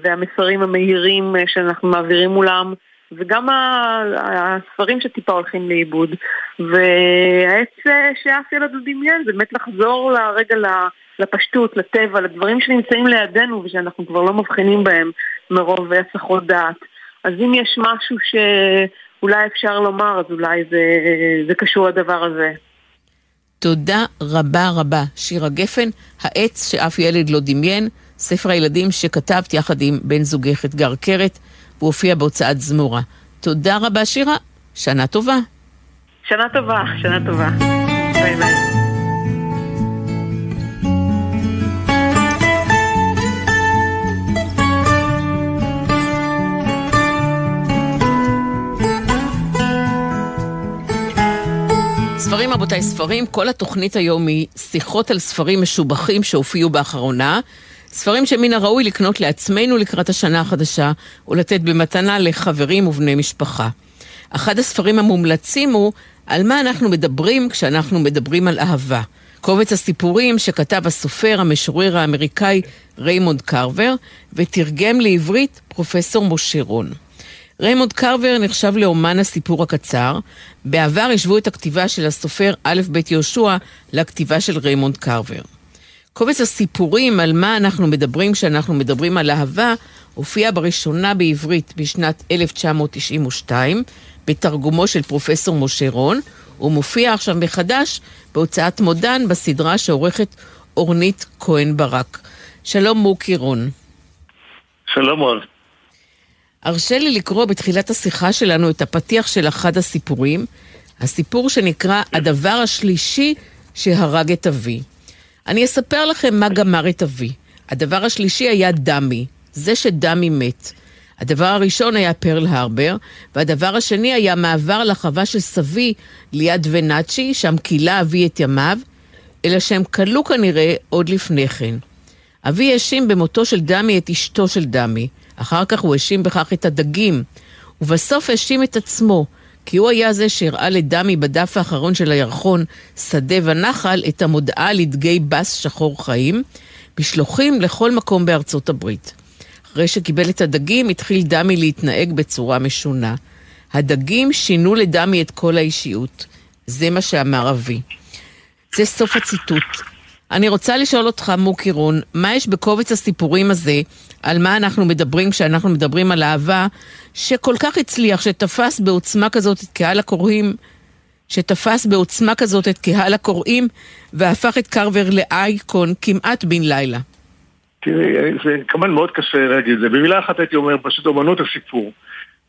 Speaker 5: והמסרים המהירים שאנחנו מעבירים מולם. וגם הספרים שטיפה הולכים לאיבוד. והעץ שאף ילד לא דמיין זה באמת לחזור לרגע לפשטות, לטבע, לדברים שנמצאים לידינו ושאנחנו כבר לא מבחינים בהם מרוב הסחות דעת. אז אם יש משהו שאולי אפשר לומר, אז אולי זה, זה קשור לדבר הזה.
Speaker 1: תודה רבה רבה. שירה גפן, העץ שאף ילד לא דמיין, ספר הילדים שכתבת יחד עם בן זוגך אתגר קרת. הוא הופיע בהוצאת זמורה. תודה רבה, שירה. שנה טובה.
Speaker 5: שנה טובה, שנה טובה. ביי ביי.
Speaker 1: ספרים רבותיי, ספרים, כל התוכנית היום היא שיחות על ספרים משובחים שהופיעו באחרונה. ספרים שמן הראוי לקנות לעצמנו לקראת השנה החדשה, ולתת במתנה לחברים ובני משפחה. אחד הספרים המומלצים הוא על מה אנחנו מדברים כשאנחנו מדברים על אהבה. קובץ הסיפורים שכתב הסופר, המשורר האמריקאי ריימונד קרבר, ותרגם לעברית פרופסור משה רון. ריימונד קרבר נחשב לאומן הסיפור הקצר. בעבר השוו את הכתיבה של הסופר א' ב' יהושע לכתיבה של ריימונד קרבר. קובץ הסיפורים על מה אנחנו מדברים כשאנחנו מדברים על אהבה, הופיע בראשונה בעברית בשנת 1992, בתרגומו של פרופסור משה רון, ומופיע עכשיו מחדש בהוצאת מודן בסדרה שעורכת אורנית כהן ברק. שלום מוקי רון.
Speaker 6: שלום רון.
Speaker 1: הרשה לי לקרוא בתחילת השיחה שלנו את הפתיח של אחד הסיפורים, הסיפור שנקרא הדבר השלישי שהרג את אבי. אני אספר לכם מה גמר את אבי. הדבר השלישי היה דמי, זה שדמי מת. הדבר הראשון היה פרל הרבר, והדבר השני היה מעבר לחווה של סבי ליד ונאצ'י, שם כילה אבי את ימיו, אלא שהם כלו כנראה עוד לפני כן. אבי האשים במותו של דמי את אשתו של דמי, אחר כך הוא האשים בכך את הדגים, ובסוף האשים את עצמו, כי הוא היה זה שהראה לדמי בדף האחרון של הירחון, שדה ונחל, את המודעה לדגי בס שחור חיים, משלוחים לכל מקום בארצות הברית. אחרי שקיבל את הדגים, התחיל דמי להתנהג בצורה משונה. הדגים שינו לדמי את כל האישיות. זה מה שאמר אבי. זה סוף הציטוט. אני רוצה לשאול אותך, מוקי רון, מה יש בקובץ הסיפורים הזה על מה אנחנו מדברים כשאנחנו מדברים על אהבה, שכל כך הצליח, שתפס בעוצמה כזאת את קהל הקוראים, שתפס בעוצמה כזאת את קהל הקוראים, והפך את קרבר לאייקון כמעט בן לילה.
Speaker 6: תראי, זה כמובן מאוד קשה להגיד את זה. במילה אחת הייתי אומר, פשוט אומנות הסיפור.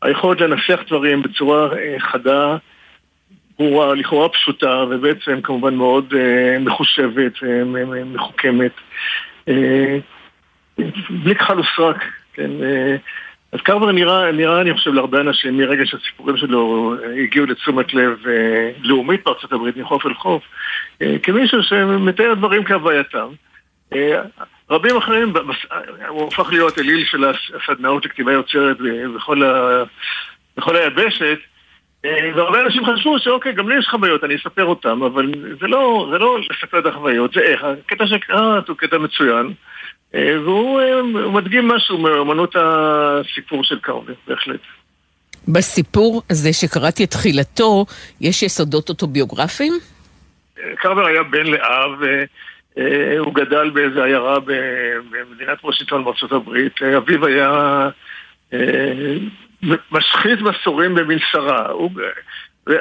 Speaker 6: היכולת לנסח דברים בצורה אה, חדה, ברורה, לכאורה פשוטה, ובעצם כמובן מאוד אה, מחושבת, אה, מחוכמת. אה, בלי כחל וסרק, כן. אה, אז קרבר נראה, נראה, אני חושב, להרבה אנשים, מרגע שהסיפורים שלו הגיעו לתשומת לב אה, לאומית בארצות הברית, מחוף אל חוף, אה, כמישהו שמתאר דברים כהווייתם. רבים אחרים, הוא הפך להיות אליל של הסדנאות לכתיבה יוצרת בכל, ה, בכל היבשת, והרבה אנשים חשבו שאוקיי, גם לי יש חוויות, אני אספר אותן, אבל זה לא, זה לא לספר את החוויות, זה איך, הקטע שקראת הוא קטע מצוין. אה, והוא אה, מדגים משהו מאמנות הסיפור של קרבר, בהחלט.
Speaker 1: בסיפור הזה שקראתי את תחילתו, יש יסודות אוטוביוגרפיים?
Speaker 6: קרבר היה בן לאב, אה, הוא גדל באיזו עיירה במדינת וושינגטון בארצות הברית. אביו היה משחית מסורים במנסרה.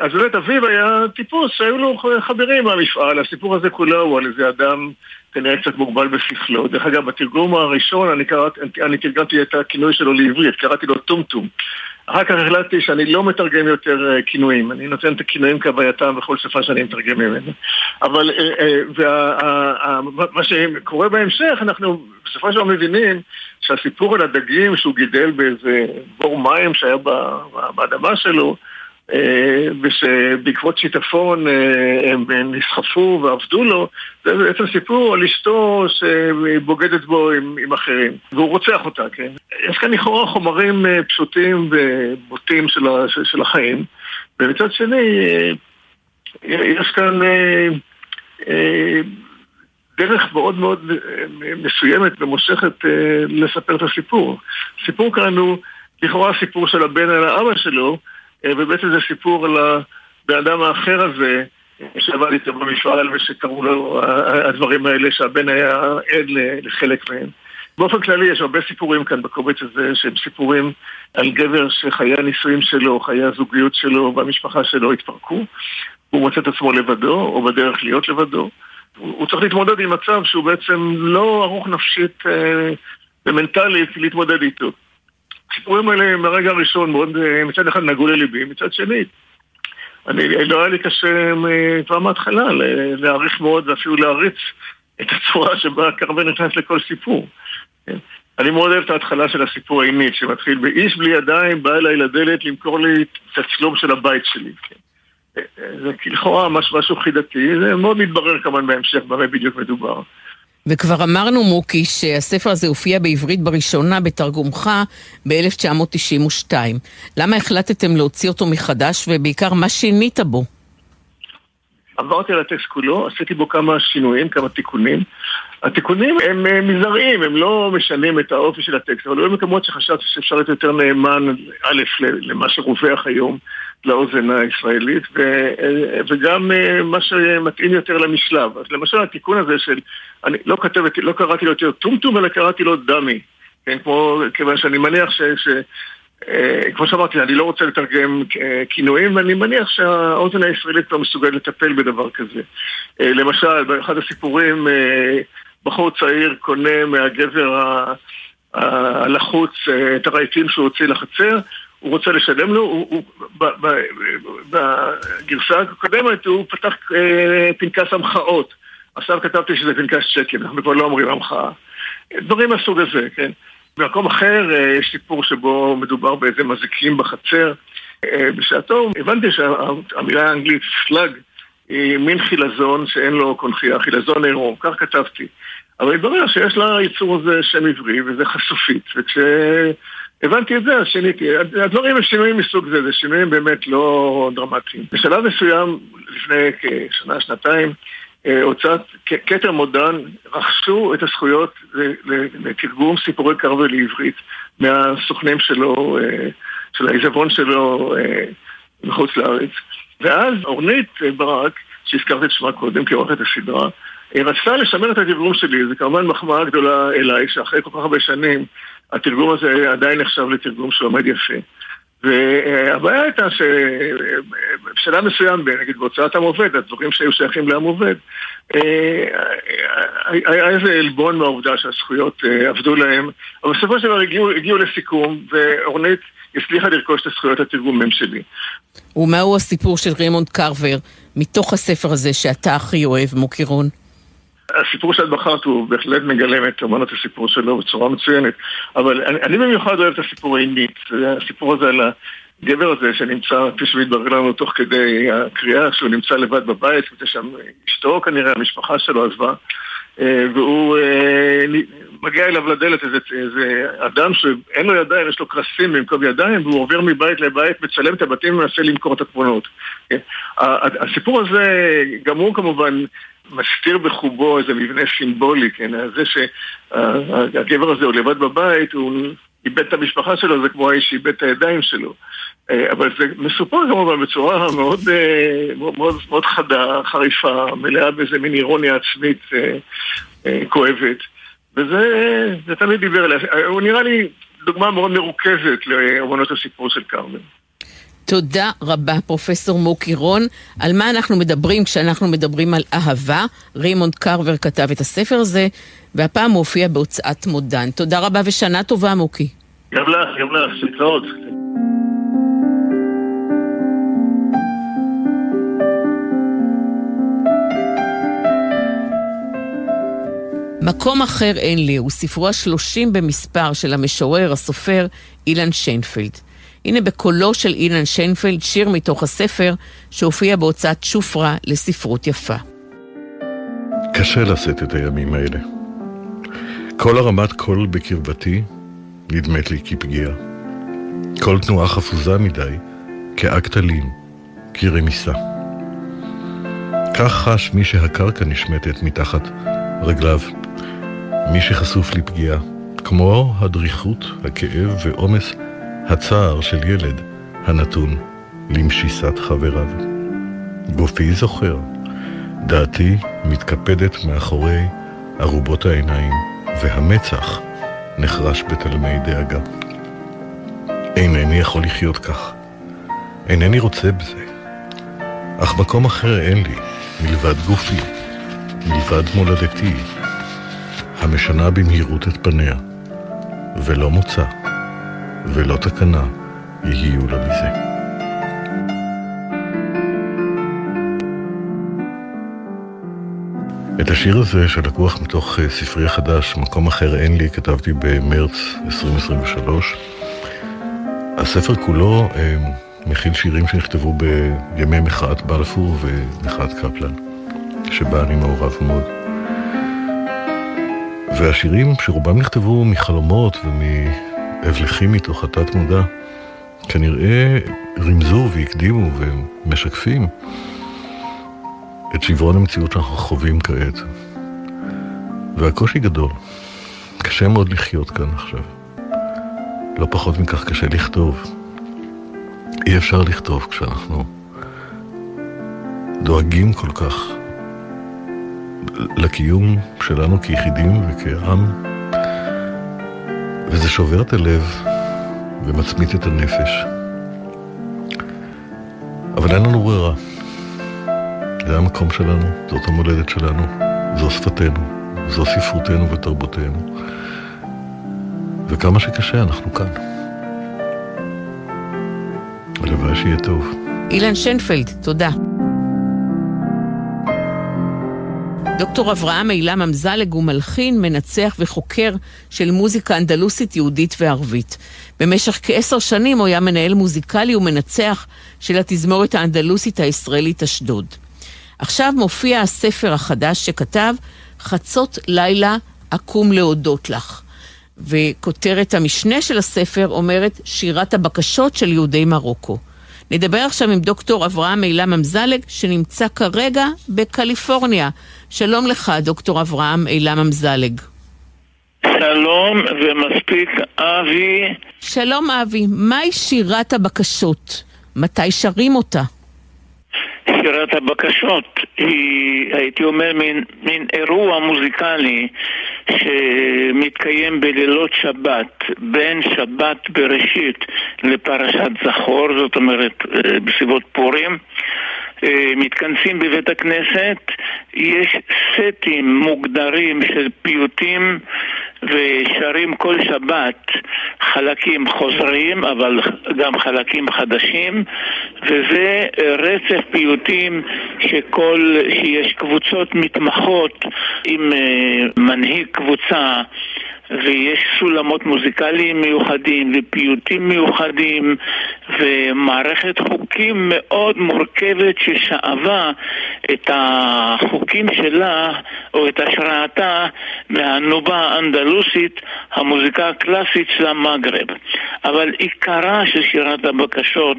Speaker 6: אז באמת אביו היה טיפוס שהיו לו חברים מהמפעל, הסיפור הזה כולו הוא על איזה אדם כנראה קצת מוגבל בשכלו. דרך אגב, בתרגום הראשון אני, קראת, אני תרגמתי את הכינוי שלו לעברית, קראתי לו טומטום. אחר כך החלטתי שאני לא מתרגם יותר אה, כינויים, אני נותן את הכינויים כהווייתם בכל שפה שאני מתרגם ממנו. אבל מה שקורה בהמשך, אנחנו בסופו של דבר מבינים שהסיפור על הדגים שהוא גידל באיזה בור מים שהיה באדמה שלו, אה, ושבעקבות שיטפון אה, הם נסחפו ועבדו לו, זה בעצם סיפור על אשתו שבוגדת בו עם, עם אחרים, והוא רוצח אותה, כן? יש כאן לכאורה חומרים אה, פשוטים ובוטים של, של החיים, ומצד שני, יש כאן דרך מאוד מאוד מסוימת ומושכת לספר את הסיפור. הסיפור כאן הוא לכאורה סיפור של הבן על האבא שלו, אה, ובעצם זה סיפור על הבן אדם האחר הזה שעבד איתו במפעל ושקראו לו הדברים האלה שהבן היה עד לחלק מהם. באופן כללי יש הרבה סיפורים כאן בקובץ הזה שהם סיפורים על גבר שחיי הנישואים שלו, חיי הזוגיות שלו והמשפחה שלו התפרקו. הוא מוצא את עצמו לבדו או בדרך להיות לבדו. הוא צריך להתמודד עם מצב שהוא בעצם לא ערוך נפשית אה, ומנטלית להתמודד איתו. הסיפורים האלה מהרגע הראשון מאוד, אה, מצד אחד נגעו לליבי, מצד שני, אני, לא היה לי קשה אה, כבר מההתחלה להעריך מאוד ואפילו להריץ את הצורה שבה קרבן נכנס לכל סיפור. כן? אני מאוד אוהב את ההתחלה של הסיפור העינית, שמתחיל באיש בלי ידיים בא אליי לדלת למכור לי את הצלום של הבית שלי. כן? אה, זה לכאורה משהו חידתי, זה מאוד מתברר כמובן בהמשך במה בדיוק מדובר.
Speaker 1: וכבר אמרנו, מוקי, שהספר הזה הופיע בעברית בראשונה בתרגומך ב-1992. למה החלטתם להוציא אותו מחדש, ובעיקר מה שינית בו?
Speaker 6: עברתי על הטקסט כולו, עשיתי בו כמה שינויים, כמה תיקונים. התיקונים הם אה, מזעריים, הם לא משנים את האופי של הטקסט, אבל היו מקומות שחשבתי שאפשר להיות יותר נאמן, א', למה שרווח היום, לאוזן הישראלית, ו, אה, וגם אה, מה שמתאים יותר למשלב. אז למשל התיקון הזה של, אני לא, כתבת, לא קראתי לו יותר טומטום, אלא קראתי לו דמי. כן, כמו, כיוון שאני מניח ש... ש אה, כמו שאמרתי, אני לא רוצה לתרגם כינויים, ואני מניח שהאוזן הישראלית לא מסוגלת לטפל בדבר כזה. למשל, באחד הסיפורים, בחור צעיר קונה מהגבר הלחוץ את הרהיטים שהוא הוציא לחצר, הוא רוצה לשלם לו, הוא, הוא, ב, ב, בגרסה הקודמת הוא פתח אה, פנקס המחאות. עכשיו כתבתי שזה פנקס צ'קים, אנחנו כבר לא אומרים המחאה. דברים מהסוג הזה, כן. במקום אחר אה, יש סיפור שבו מדובר באיזה מזיקים בחצר. אה, בשעתו הבנתי שהמילה האנגלית slug היא מין חילזון שאין לו קונכייה, חילזון עירום, כך כתבתי. אבל התברר שיש ליצור הזה שם עברי וזה חשופית, וכש... הבנתי את זה, אז שיניתי. הדברים הם שינויים מסוג זה, זה שינויים באמת לא דרמטיים. בשלב מסוים, לפני כשנה, שנתיים, אה, הוצאת כתר מודן רכשו את הזכויות לתרגום סיפורי קרווה לעברית מהסוכנים שלו, אה, של העיזבון שלו אה, מחוץ לארץ. ואז אורנית ברק, שהזכרתי את שמה קודם כעורכת הסדרה, רצתה לשמר את התרגום שלי, זה כמובן מחמאה גדולה אליי, שאחרי כל כך הרבה שנים התרגום הזה עדיין נחשב לתרגום שעומד יפה. והבעיה הייתה שבשלב מסוים, נגיד בהוצאת עם עובד, הדברים שהיו שייכים לעם עובד, אה, היה איזה עלבון מהעובדה שהזכויות אה, עבדו להם, אבל בסופו של דבר הגיעו, הגיעו לסיכום, ואורנית הצליחה לרכוש את הזכויות התרגומים שלי.
Speaker 1: ומהו הסיפור של רימונד קרבר מתוך הספר הזה שאתה הכי אוהב, מוקירון?
Speaker 6: הסיפור שאת בחרת הוא בהחלט מגלם את אמנות הסיפור שלו בצורה מצוינת אבל אני, אני במיוחד אוהב את הסיפור העינית, הסיפור הזה על הגבר הזה שנמצא, כפי שמתברר לנו תוך כדי הקריאה, שהוא נמצא לבד בבית, שם אשתו כנראה, המשפחה שלו עזבה אה, והוא אה, מגיע אליו לדלת איזה, איזה אדם שאין לו ידיים, יש לו קרסים במקום ידיים והוא עובר מבית לבית, מצלם את הבתים ומנסה למכור את התמונות. כן? הסיפור הזה, גם הוא כמובן מסתיר בחובו איזה מבנה סימבולי, כן? זה שהגבר הזה הוא לבד בבית, הוא איבד את המשפחה שלו, זה כמו האיש שאיבד את הידיים שלו. אה, אבל זה מסופר כמובן בצורה מאוד, אה, מאוד, מאוד חדה, חריפה, מלאה באיזה מין אירוניה עצמית אה, כואבת. וזה תמיד דיבר אליה. הוא נראה לי דוגמה מאוד מרוכזת לאמנות הסיפור של קרמן.
Speaker 1: תודה רבה, פרופסור מוקי רון. על מה אנחנו מדברים כשאנחנו מדברים על אהבה? רימונד קרבר כתב את הספר הזה, והפעם הוא הופיע בהוצאת מודן. תודה רבה ושנה טובה, מוקי.
Speaker 6: גם לך, גם לך, להתראות.
Speaker 1: מקום אחר אין לי הוא ספרו השלושים במספר של המשורר, הסופר, אילן שיינפלד. הנה בקולו של אילן שיינפלד שיר מתוך הספר שהופיע בהוצאת שופרה לספרות יפה.
Speaker 7: קשה לשאת את הימים האלה. כל הרמת קול בקרבתי נדמת לי כפגיעה. כל תנועה חפוזה מדי, כאקט אלים, כרמיסה. כך חש מי שהקרקע נשמטת מתחת רגליו. מי שחשוף לפגיעה, כמו הדריכות, הכאב ועומס הצער של ילד הנתון למשיסת חבריו. גופי זוכר, דעתי מתקפדת מאחורי ארובות העיניים, והמצח נחרש בתלמי דאגה. אינני יכול לחיות כך. אינני רוצה בזה. אך מקום אחר אין לי, מלבד גופי, מלבד מולדתי, המשנה במהירות את פניה, ולא מוצא, ולא תקנה יהיו לה מזה. את השיר הזה, שלקוח מתוך אה, ספרי החדש, מקום אחר אין לי, כתבתי במרץ 2023. הספר כולו אה, מכיל שירים שנכתבו בימי מחאת בלפור ומחאת קפלן, שבה אני מעורב מאוד. והשירים שרובם נכתבו מחלומות ומהבלחים מתוך התת מודע, כנראה רימזו והקדימו ומשקפים את שברון המציאות שאנחנו חווים כעת. והקושי גדול. קשה מאוד לחיות כאן עכשיו. לא פחות מכך קשה לכתוב. אי אפשר לכתוב כשאנחנו דואגים כל כך לקיום שלנו כיחידים וכעם, וזה שובר את הלב ומצמית את הנפש. אבל אין לנו ברירה. זה המקום שלנו, זאת המולדת שלנו, זו שפתנו, זו ספרותנו ותרבותנו. וכמה שקשה, אנחנו כאן. הלוואי שיהיה טוב.
Speaker 1: אילן שנפלד, תודה. דוקטור אברהם אילם אמזלג הוא מלחין, מנצח וחוקר של מוזיקה אנדלוסית יהודית וערבית. במשך כעשר שנים הוא היה מנהל מוזיקלי ומנצח של התזמורת האנדלוסית הישראלית אשדוד. עכשיו מופיע הספר החדש שכתב, חצות לילה אקום להודות לך. וכותרת המשנה של הספר אומרת שירת הבקשות של יהודי מרוקו. נדבר עכשיו עם דוקטור אברהם אילם אמזלג, שנמצא כרגע בקליפורניה. שלום לך, דוקטור אברהם אילם אמזלג.
Speaker 8: שלום ומספיק אבי.
Speaker 1: שלום אבי, מהי שירת הבקשות? מתי שרים אותה?
Speaker 8: שירת הבקשות היא, הייתי אומר, מין, מין אירוע מוזיקלי שמתקיים בלילות שבת, בין שבת בראשית לפרשת זכור, זאת אומרת אה, בסביבות פורים. אה, מתכנסים בבית הכנסת, יש סטים מוגדרים של פיוטים ושרים כל שבת חלקים חוזרים, אבל גם חלקים חדשים, וזה רצף פיוטים שכל, שיש קבוצות מתמחות עם אה, מנהיג קבוצה ויש סולמות מוזיקליים מיוחדים ופיוטים מיוחדים ומערכת חוקים מאוד מורכבת ששאבה את החוקים שלה או את השראתה מהנובה האנדלוסית, המוזיקה הקלאסית של המגרב. אבל עיקרה של שירת הבקשות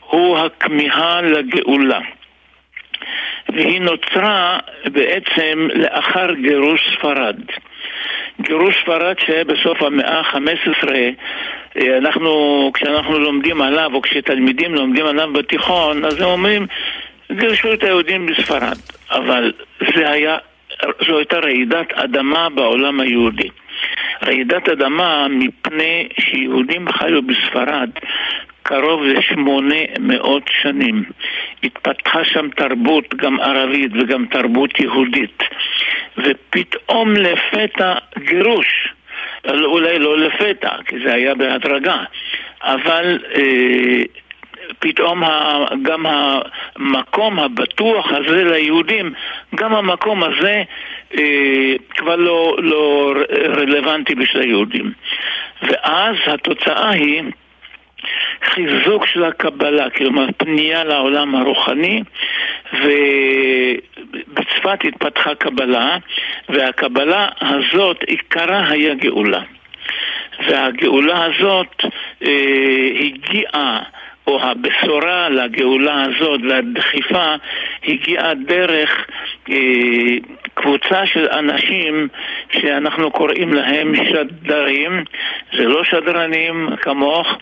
Speaker 8: הוא הכמיהה לגאולה. והיא נוצרה בעצם לאחר גירוש ספרד. גירוש ספרד שהיה בסוף המאה ה-15, אה, אנחנו, כשאנחנו לומדים עליו, או כשתלמידים לומדים עליו בתיכון, אז הם אומרים, גירשו את היהודים בספרד. אבל זה היה, זו הייתה רעידת אדמה בעולם היהודי. רעידת אדמה מפני שיהודים חיו בספרד קרוב לשמונה מאות שנים. התפתחה שם תרבות גם ערבית וגם תרבות יהודית. ופתאום לפתע גירוש. אולי לא לפתע, כי זה היה בהדרגה, אבל אה, פתאום גם המקום הבטוח הזה ליהודים, גם המקום הזה אה, כבר לא, לא רלוונטי בשביל היהודים. ואז התוצאה היא חיזוק של הקבלה, כלומר פנייה לעולם הרוחני, ובצפת התפתחה קבלה, והקבלה הזאת עיקרה היה גאולה. והגאולה הזאת אה, הגיעה או הבשורה לגאולה הזאת והדחיפה הגיעה דרך אה, קבוצה של אנשים שאנחנו קוראים להם שדרים, זה לא שדרנים כמוך,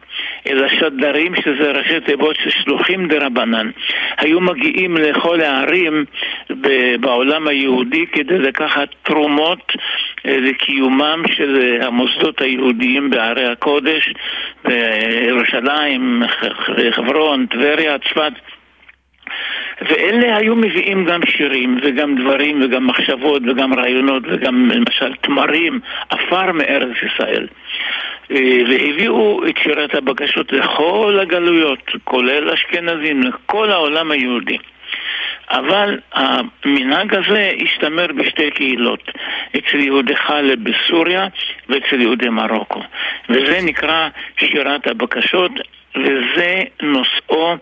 Speaker 8: אלא שדרים שזה ראשי תיבות של שלוחים דה רבנן. היו מגיעים לכל הערים בעולם היהודי כדי לקחת תרומות לקיומם של המוסדות היהודיים בערי הקודש, בירושלים, חברון, טבריה, צפת. ואלה היו מביאים גם שירים וגם דברים וגם מחשבות וגם רעיונות וגם למשל תמרים, עפר מארץ ישראל. והביאו את שירת הבקשות לכל הגלויות, כולל אשכנזים, לכל העולם היהודי. אבל המנהג הזה השתמר בשתי קהילות, אצל יהודי חלב בסוריה ואצל יהודי מרוקו. וזה נקרא שירת הבקשות, וזה נושאו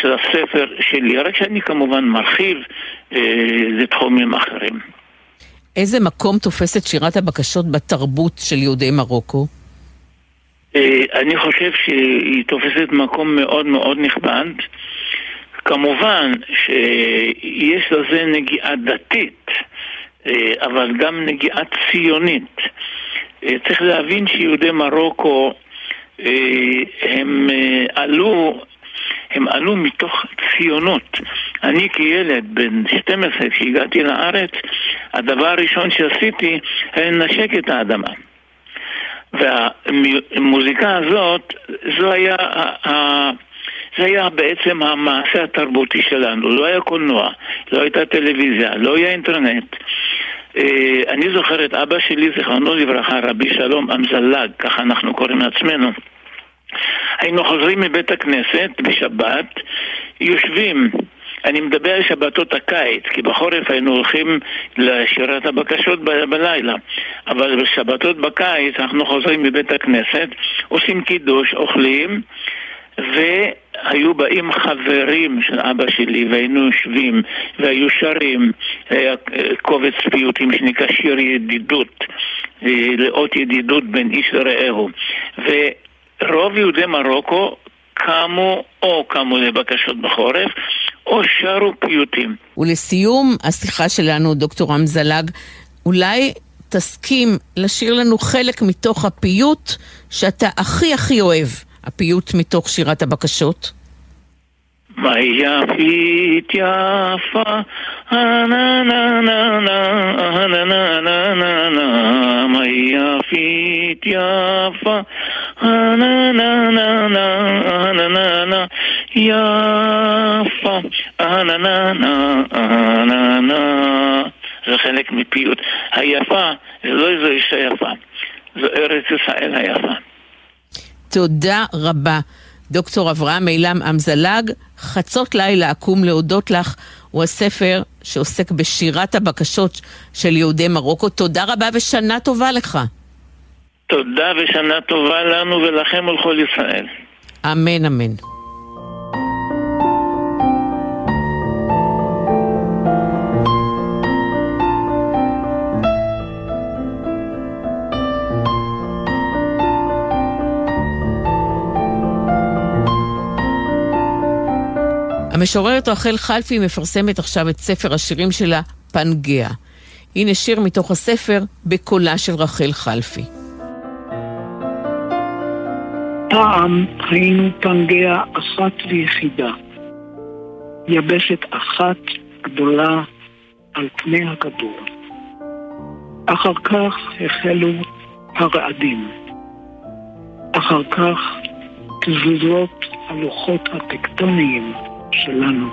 Speaker 8: של הספר שלי, רק שאני כמובן מרחיב אה, לתחומים אחרים.
Speaker 1: איזה מקום תופסת שירת הבקשות בתרבות של יהודי מרוקו?
Speaker 8: אה, אני חושב שהיא תופסת מקום מאוד מאוד נכבד. כמובן שיש לזה נגיעה דתית, אה, אבל גם נגיעה ציונית. אה, צריך להבין שיהודי מרוקו אה, הם עלו הם עלו מתוך ציונות. אני כילד בן 12, כשהגעתי לארץ, הדבר הראשון שעשיתי היה לנשק את האדמה. והמוזיקה הזאת, זו היה זה היה בעצם המעשה התרבותי שלנו. לא היה קולנוע, לא הייתה טלוויזיה, לא היה אינטרנט. אה, אני זוכר את אבא שלי, זיכרונו לברכה, רבי שלום אמזלג, ככה אנחנו קוראים לעצמנו. היינו חוזרים מבית הכנסת בשבת, יושבים אני מדבר על שבתות הקיץ, כי בחורף היינו הולכים לשירת הבקשות ב- בלילה. אבל בשבתות בקיץ אנחנו חוזרים מבית הכנסת, עושים קידוש, אוכלים, והיו באים חברים של אבא שלי, והיינו יושבים, והיו שרים, היה קובץ פיוטים שנקרא שיר ידידות, אה, לאות ידידות בין איש לרעהו. ורוב יהודי מרוקו קמו או קמו לבקשות בחורף, או שרו פיוטים.
Speaker 1: ולסיום השיחה שלנו, דוקטור רמזלג, אולי תסכים לשיר לנו חלק מתוך הפיוט שאתה הכי הכי אוהב. הפיוט מתוך שירת הבקשות?
Speaker 8: מה יפית יפה, אנה נה נה נה, אנה נה נה נה נה, מה יפית יפה, אנה נה נה נה, אנה נה נה, יפה, אנה נה נה, אנה נה. זה חלק מפיוט. היפה זה לא איזו אישה יפה, זו ארץ ישראל היפה.
Speaker 1: תודה רבה. דוקטור אברהם אילם אמזלג, חצות לילה אקום להודות לך, הוא הספר שעוסק בשירת הבקשות של יהודי מרוקו. תודה רבה ושנה טובה לך.
Speaker 8: תודה ושנה טובה לנו ולכם ולכל ישראל.
Speaker 1: אמן, אמן. המשוררת רחל חלפי מפרסמת עכשיו את ספר השירים שלה, פנגea. הנה שיר מתוך הספר, בקולה של רחל חלפי.
Speaker 9: פעם היינו פנגea אחת ויחידה, יבשת אחת גדולה על פני הכדור. אחר כך החלו הרעדים. אחר כך תזוזות הלוחות הטקטוניים שלנו.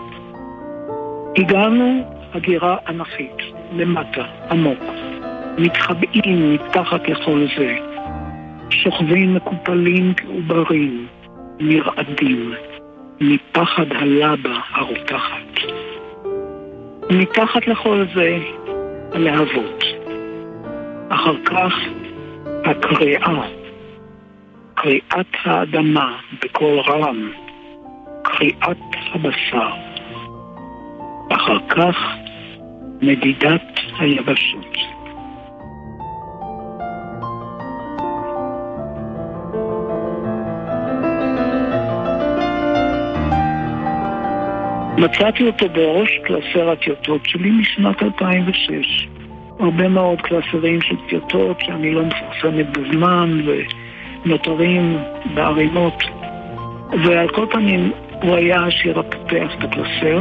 Speaker 9: הגענו הגירה ענפית, למטה, עמוק. מתחבאים מתחת לכל זה. שוכבים מקופלים כעוברים, נרעדים. מפחד הלבה הרותחת. מתחת לכל זה, הלהבות. אחר כך, הקריאה, קריאת האדמה בקול רם, קריאת הבשר. אחר כך, מדידת היבשות. מצאתי אותו בראש קלסר הטיוטות שלי משנת 2006. הרבה מאוד קלסרים של טיוטות שאני לא מפרסמת בזמן ונותרים בערימות. ועל כל פנים הוא היה השיר הפותח את הקלסר,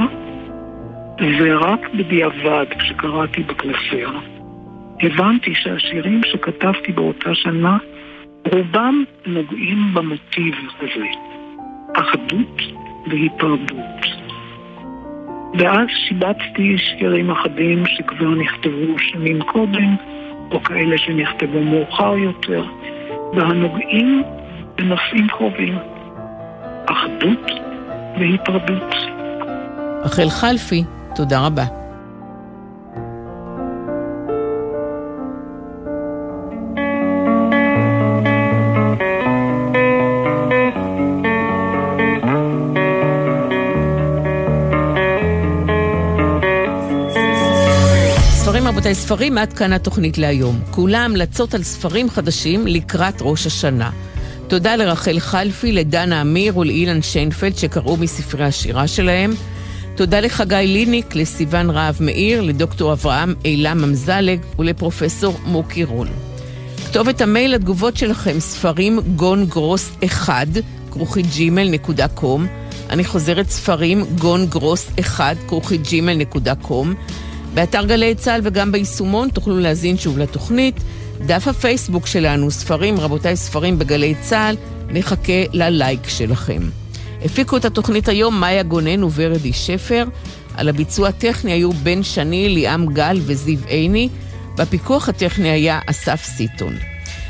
Speaker 9: ורק בדיעבד, כשקראתי בקלסר, הבנתי שהשירים שכתבתי באותה שנה, רובם נוגעים במוטיב הזה, אחדות והיפרדות. ואז שיבצתי שירים אחדים שכבר נכתבו שנים קודם, או כאלה שנכתבו מאוחר יותר, והנוגעים בנושאים קרובים, אחדות והיפרדות.
Speaker 1: רחל חלפי, תודה רבה. ספרים עד כאן התוכנית להיום. כולה המלצות על ספרים חדשים לקראת ראש השנה. תודה לרחל חלפי, לדנה אמיר ולאילן שיינפלד שקראו מספרי השירה שלהם. תודה לחגי ליניק, לסיון רהב מאיר, לדוקטור אברהם אילם אמזלג ולפרופסור מוקי רון. כתובת המייל לתגובות שלכם, ספרים גון גרוס 1, כרוכי ג'ימל נקודה קום. אני חוזרת ספרים גון גרוס 1, כרוכי ג'ימל נקודה קום. באתר גלי צה"ל וגם ביישומון תוכלו להזין שוב לתוכנית. דף הפייסבוק שלנו, ספרים, רבותיי ספרים בגלי צה"ל, נחכה ללייק שלכם. הפיקו את התוכנית היום מאיה גונן וורדי שפר. על הביצוע הטכני היו בן שני, ליאם גל וזיו עיני. בפיקוח הטכני היה אסף סיטון.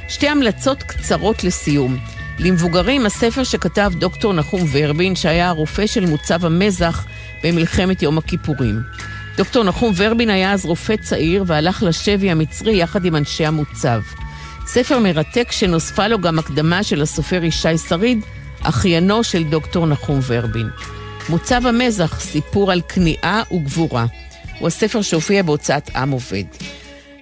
Speaker 1: שתי המלצות קצרות לסיום. למבוגרים, הספר שכתב דוקטור נחום ורבין, שהיה הרופא של מוצב המזח במלחמת יום הכיפורים. דוקטור נחום ורבין היה אז רופא צעיר והלך לשבי המצרי יחד עם אנשי המוצב. ספר מרתק שנוספה לו גם הקדמה של הסופר ישי שריד, אחיינו של דוקטור נחום ורבין. מוצב המזח, סיפור על כניעה וגבורה. הוא הספר שהופיע בהוצאת עם עובד.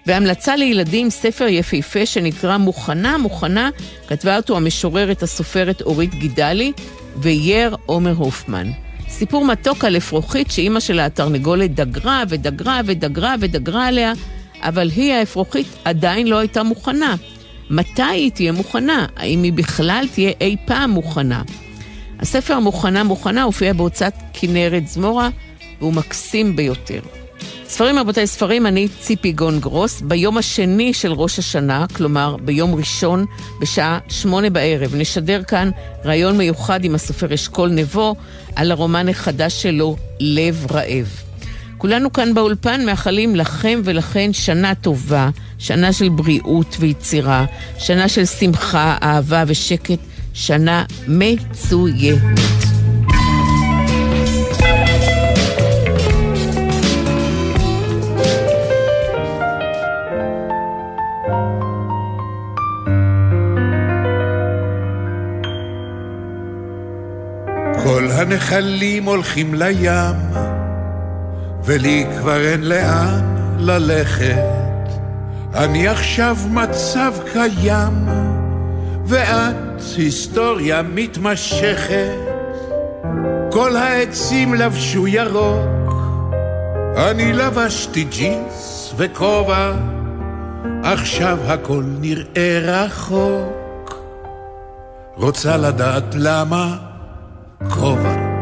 Speaker 1: והמלצה לילדים, ספר יפהפה שנקרא מוכנה, מוכנה, כתבה אותו המשוררת הסופרת אורית גידלי וייר עומר הופמן. סיפור מתוק על אפרוחית שאימא שלה התרנגולת דגרה ודגרה ודגרה ודגרה עליה, אבל היא, האפרוחית, עדיין לא הייתה מוכנה. מתי היא תהיה מוכנה? האם היא בכלל תהיה אי פעם מוכנה? הספר מוכנה מוכנה הופיע בהוצאת כנרת זמורה, והוא מקסים ביותר. ספרים רבותיי, ספרים, אני ציפי גון גרוס. ביום השני של ראש השנה, כלומר ביום ראשון, בשעה שמונה בערב, נשדר כאן ראיון מיוחד עם הסופר אשכול נבו על הרומן החדש שלו, לב רעב. כולנו כאן באולפן מאחלים לכם ולכן שנה טובה, שנה של בריאות ויצירה, שנה של שמחה, אהבה ושקט, שנה מצוינת.
Speaker 10: הנחלים הולכים לים, ולי כבר אין לאן ללכת. אני עכשיו מצב קיים, ואת היסטוריה מתמשכת. כל העצים לבשו ירוק, אני לבשתי ג'ינס וכובע, עכשיו הכל נראה רחוק. רוצה לדעת למה? כובע.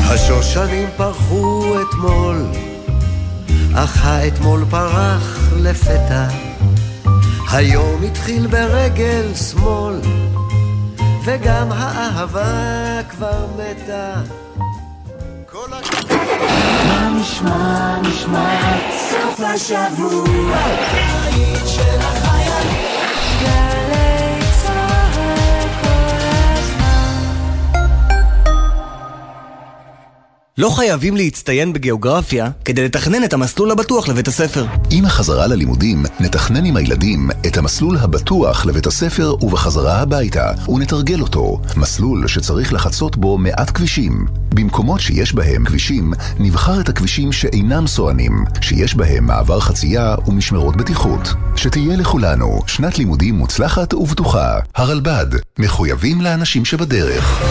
Speaker 11: השושנים פרחו אתמול, אך האתמול פרח לפתע. היום התחיל ברגל שמאל, וגם האהבה כבר מתה. כל ה... מה נשמע, נשמע, סוף
Speaker 12: השבוע.
Speaker 13: לא חייבים להצטיין בגיאוגרפיה כדי לתכנן את המסלול הבטוח לבית הספר.
Speaker 14: עם החזרה ללימודים, נתכנן עם הילדים את המסלול הבטוח לבית הספר ובחזרה הביתה, ונתרגל אותו. מסלול שצריך לחצות בו מעט כבישים. במקומות שיש בהם כבישים, נבחר את הכבישים שאינם סוענים, שיש בהם מעבר חצייה ומשמרות בטיחות. שתהיה לכולנו שנת לימודים מוצלחת ובטוחה. הרלב"ד, מחויבים לאנשים שבדרך.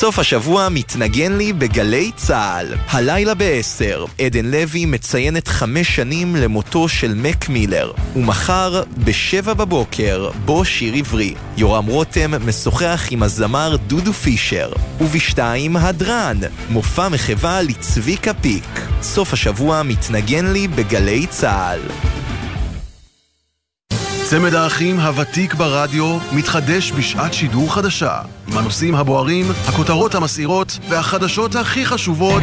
Speaker 15: סוף השבוע מתנגן לי בגלי צה"ל. הלילה ב-10, עדן לוי מציינת חמש שנים למותו של מק מילר. ומחר, ב-7 בבוקר, בו שיר עברי. יורם רותם משוחח עם הזמר דודו פישר. וב-2, הדרן, מופע מחווה לצביקה פיק. סוף השבוע מתנגן לי בגלי צה"ל.
Speaker 16: צמד האחים הוותיק ברדיו מתחדש בשעת שידור חדשה. עם הנושאים הבוערים, הכותרות המסעירות והחדשות הכי חשובות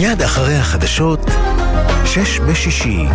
Speaker 14: מיד אחרי החדשות, שש בשישי.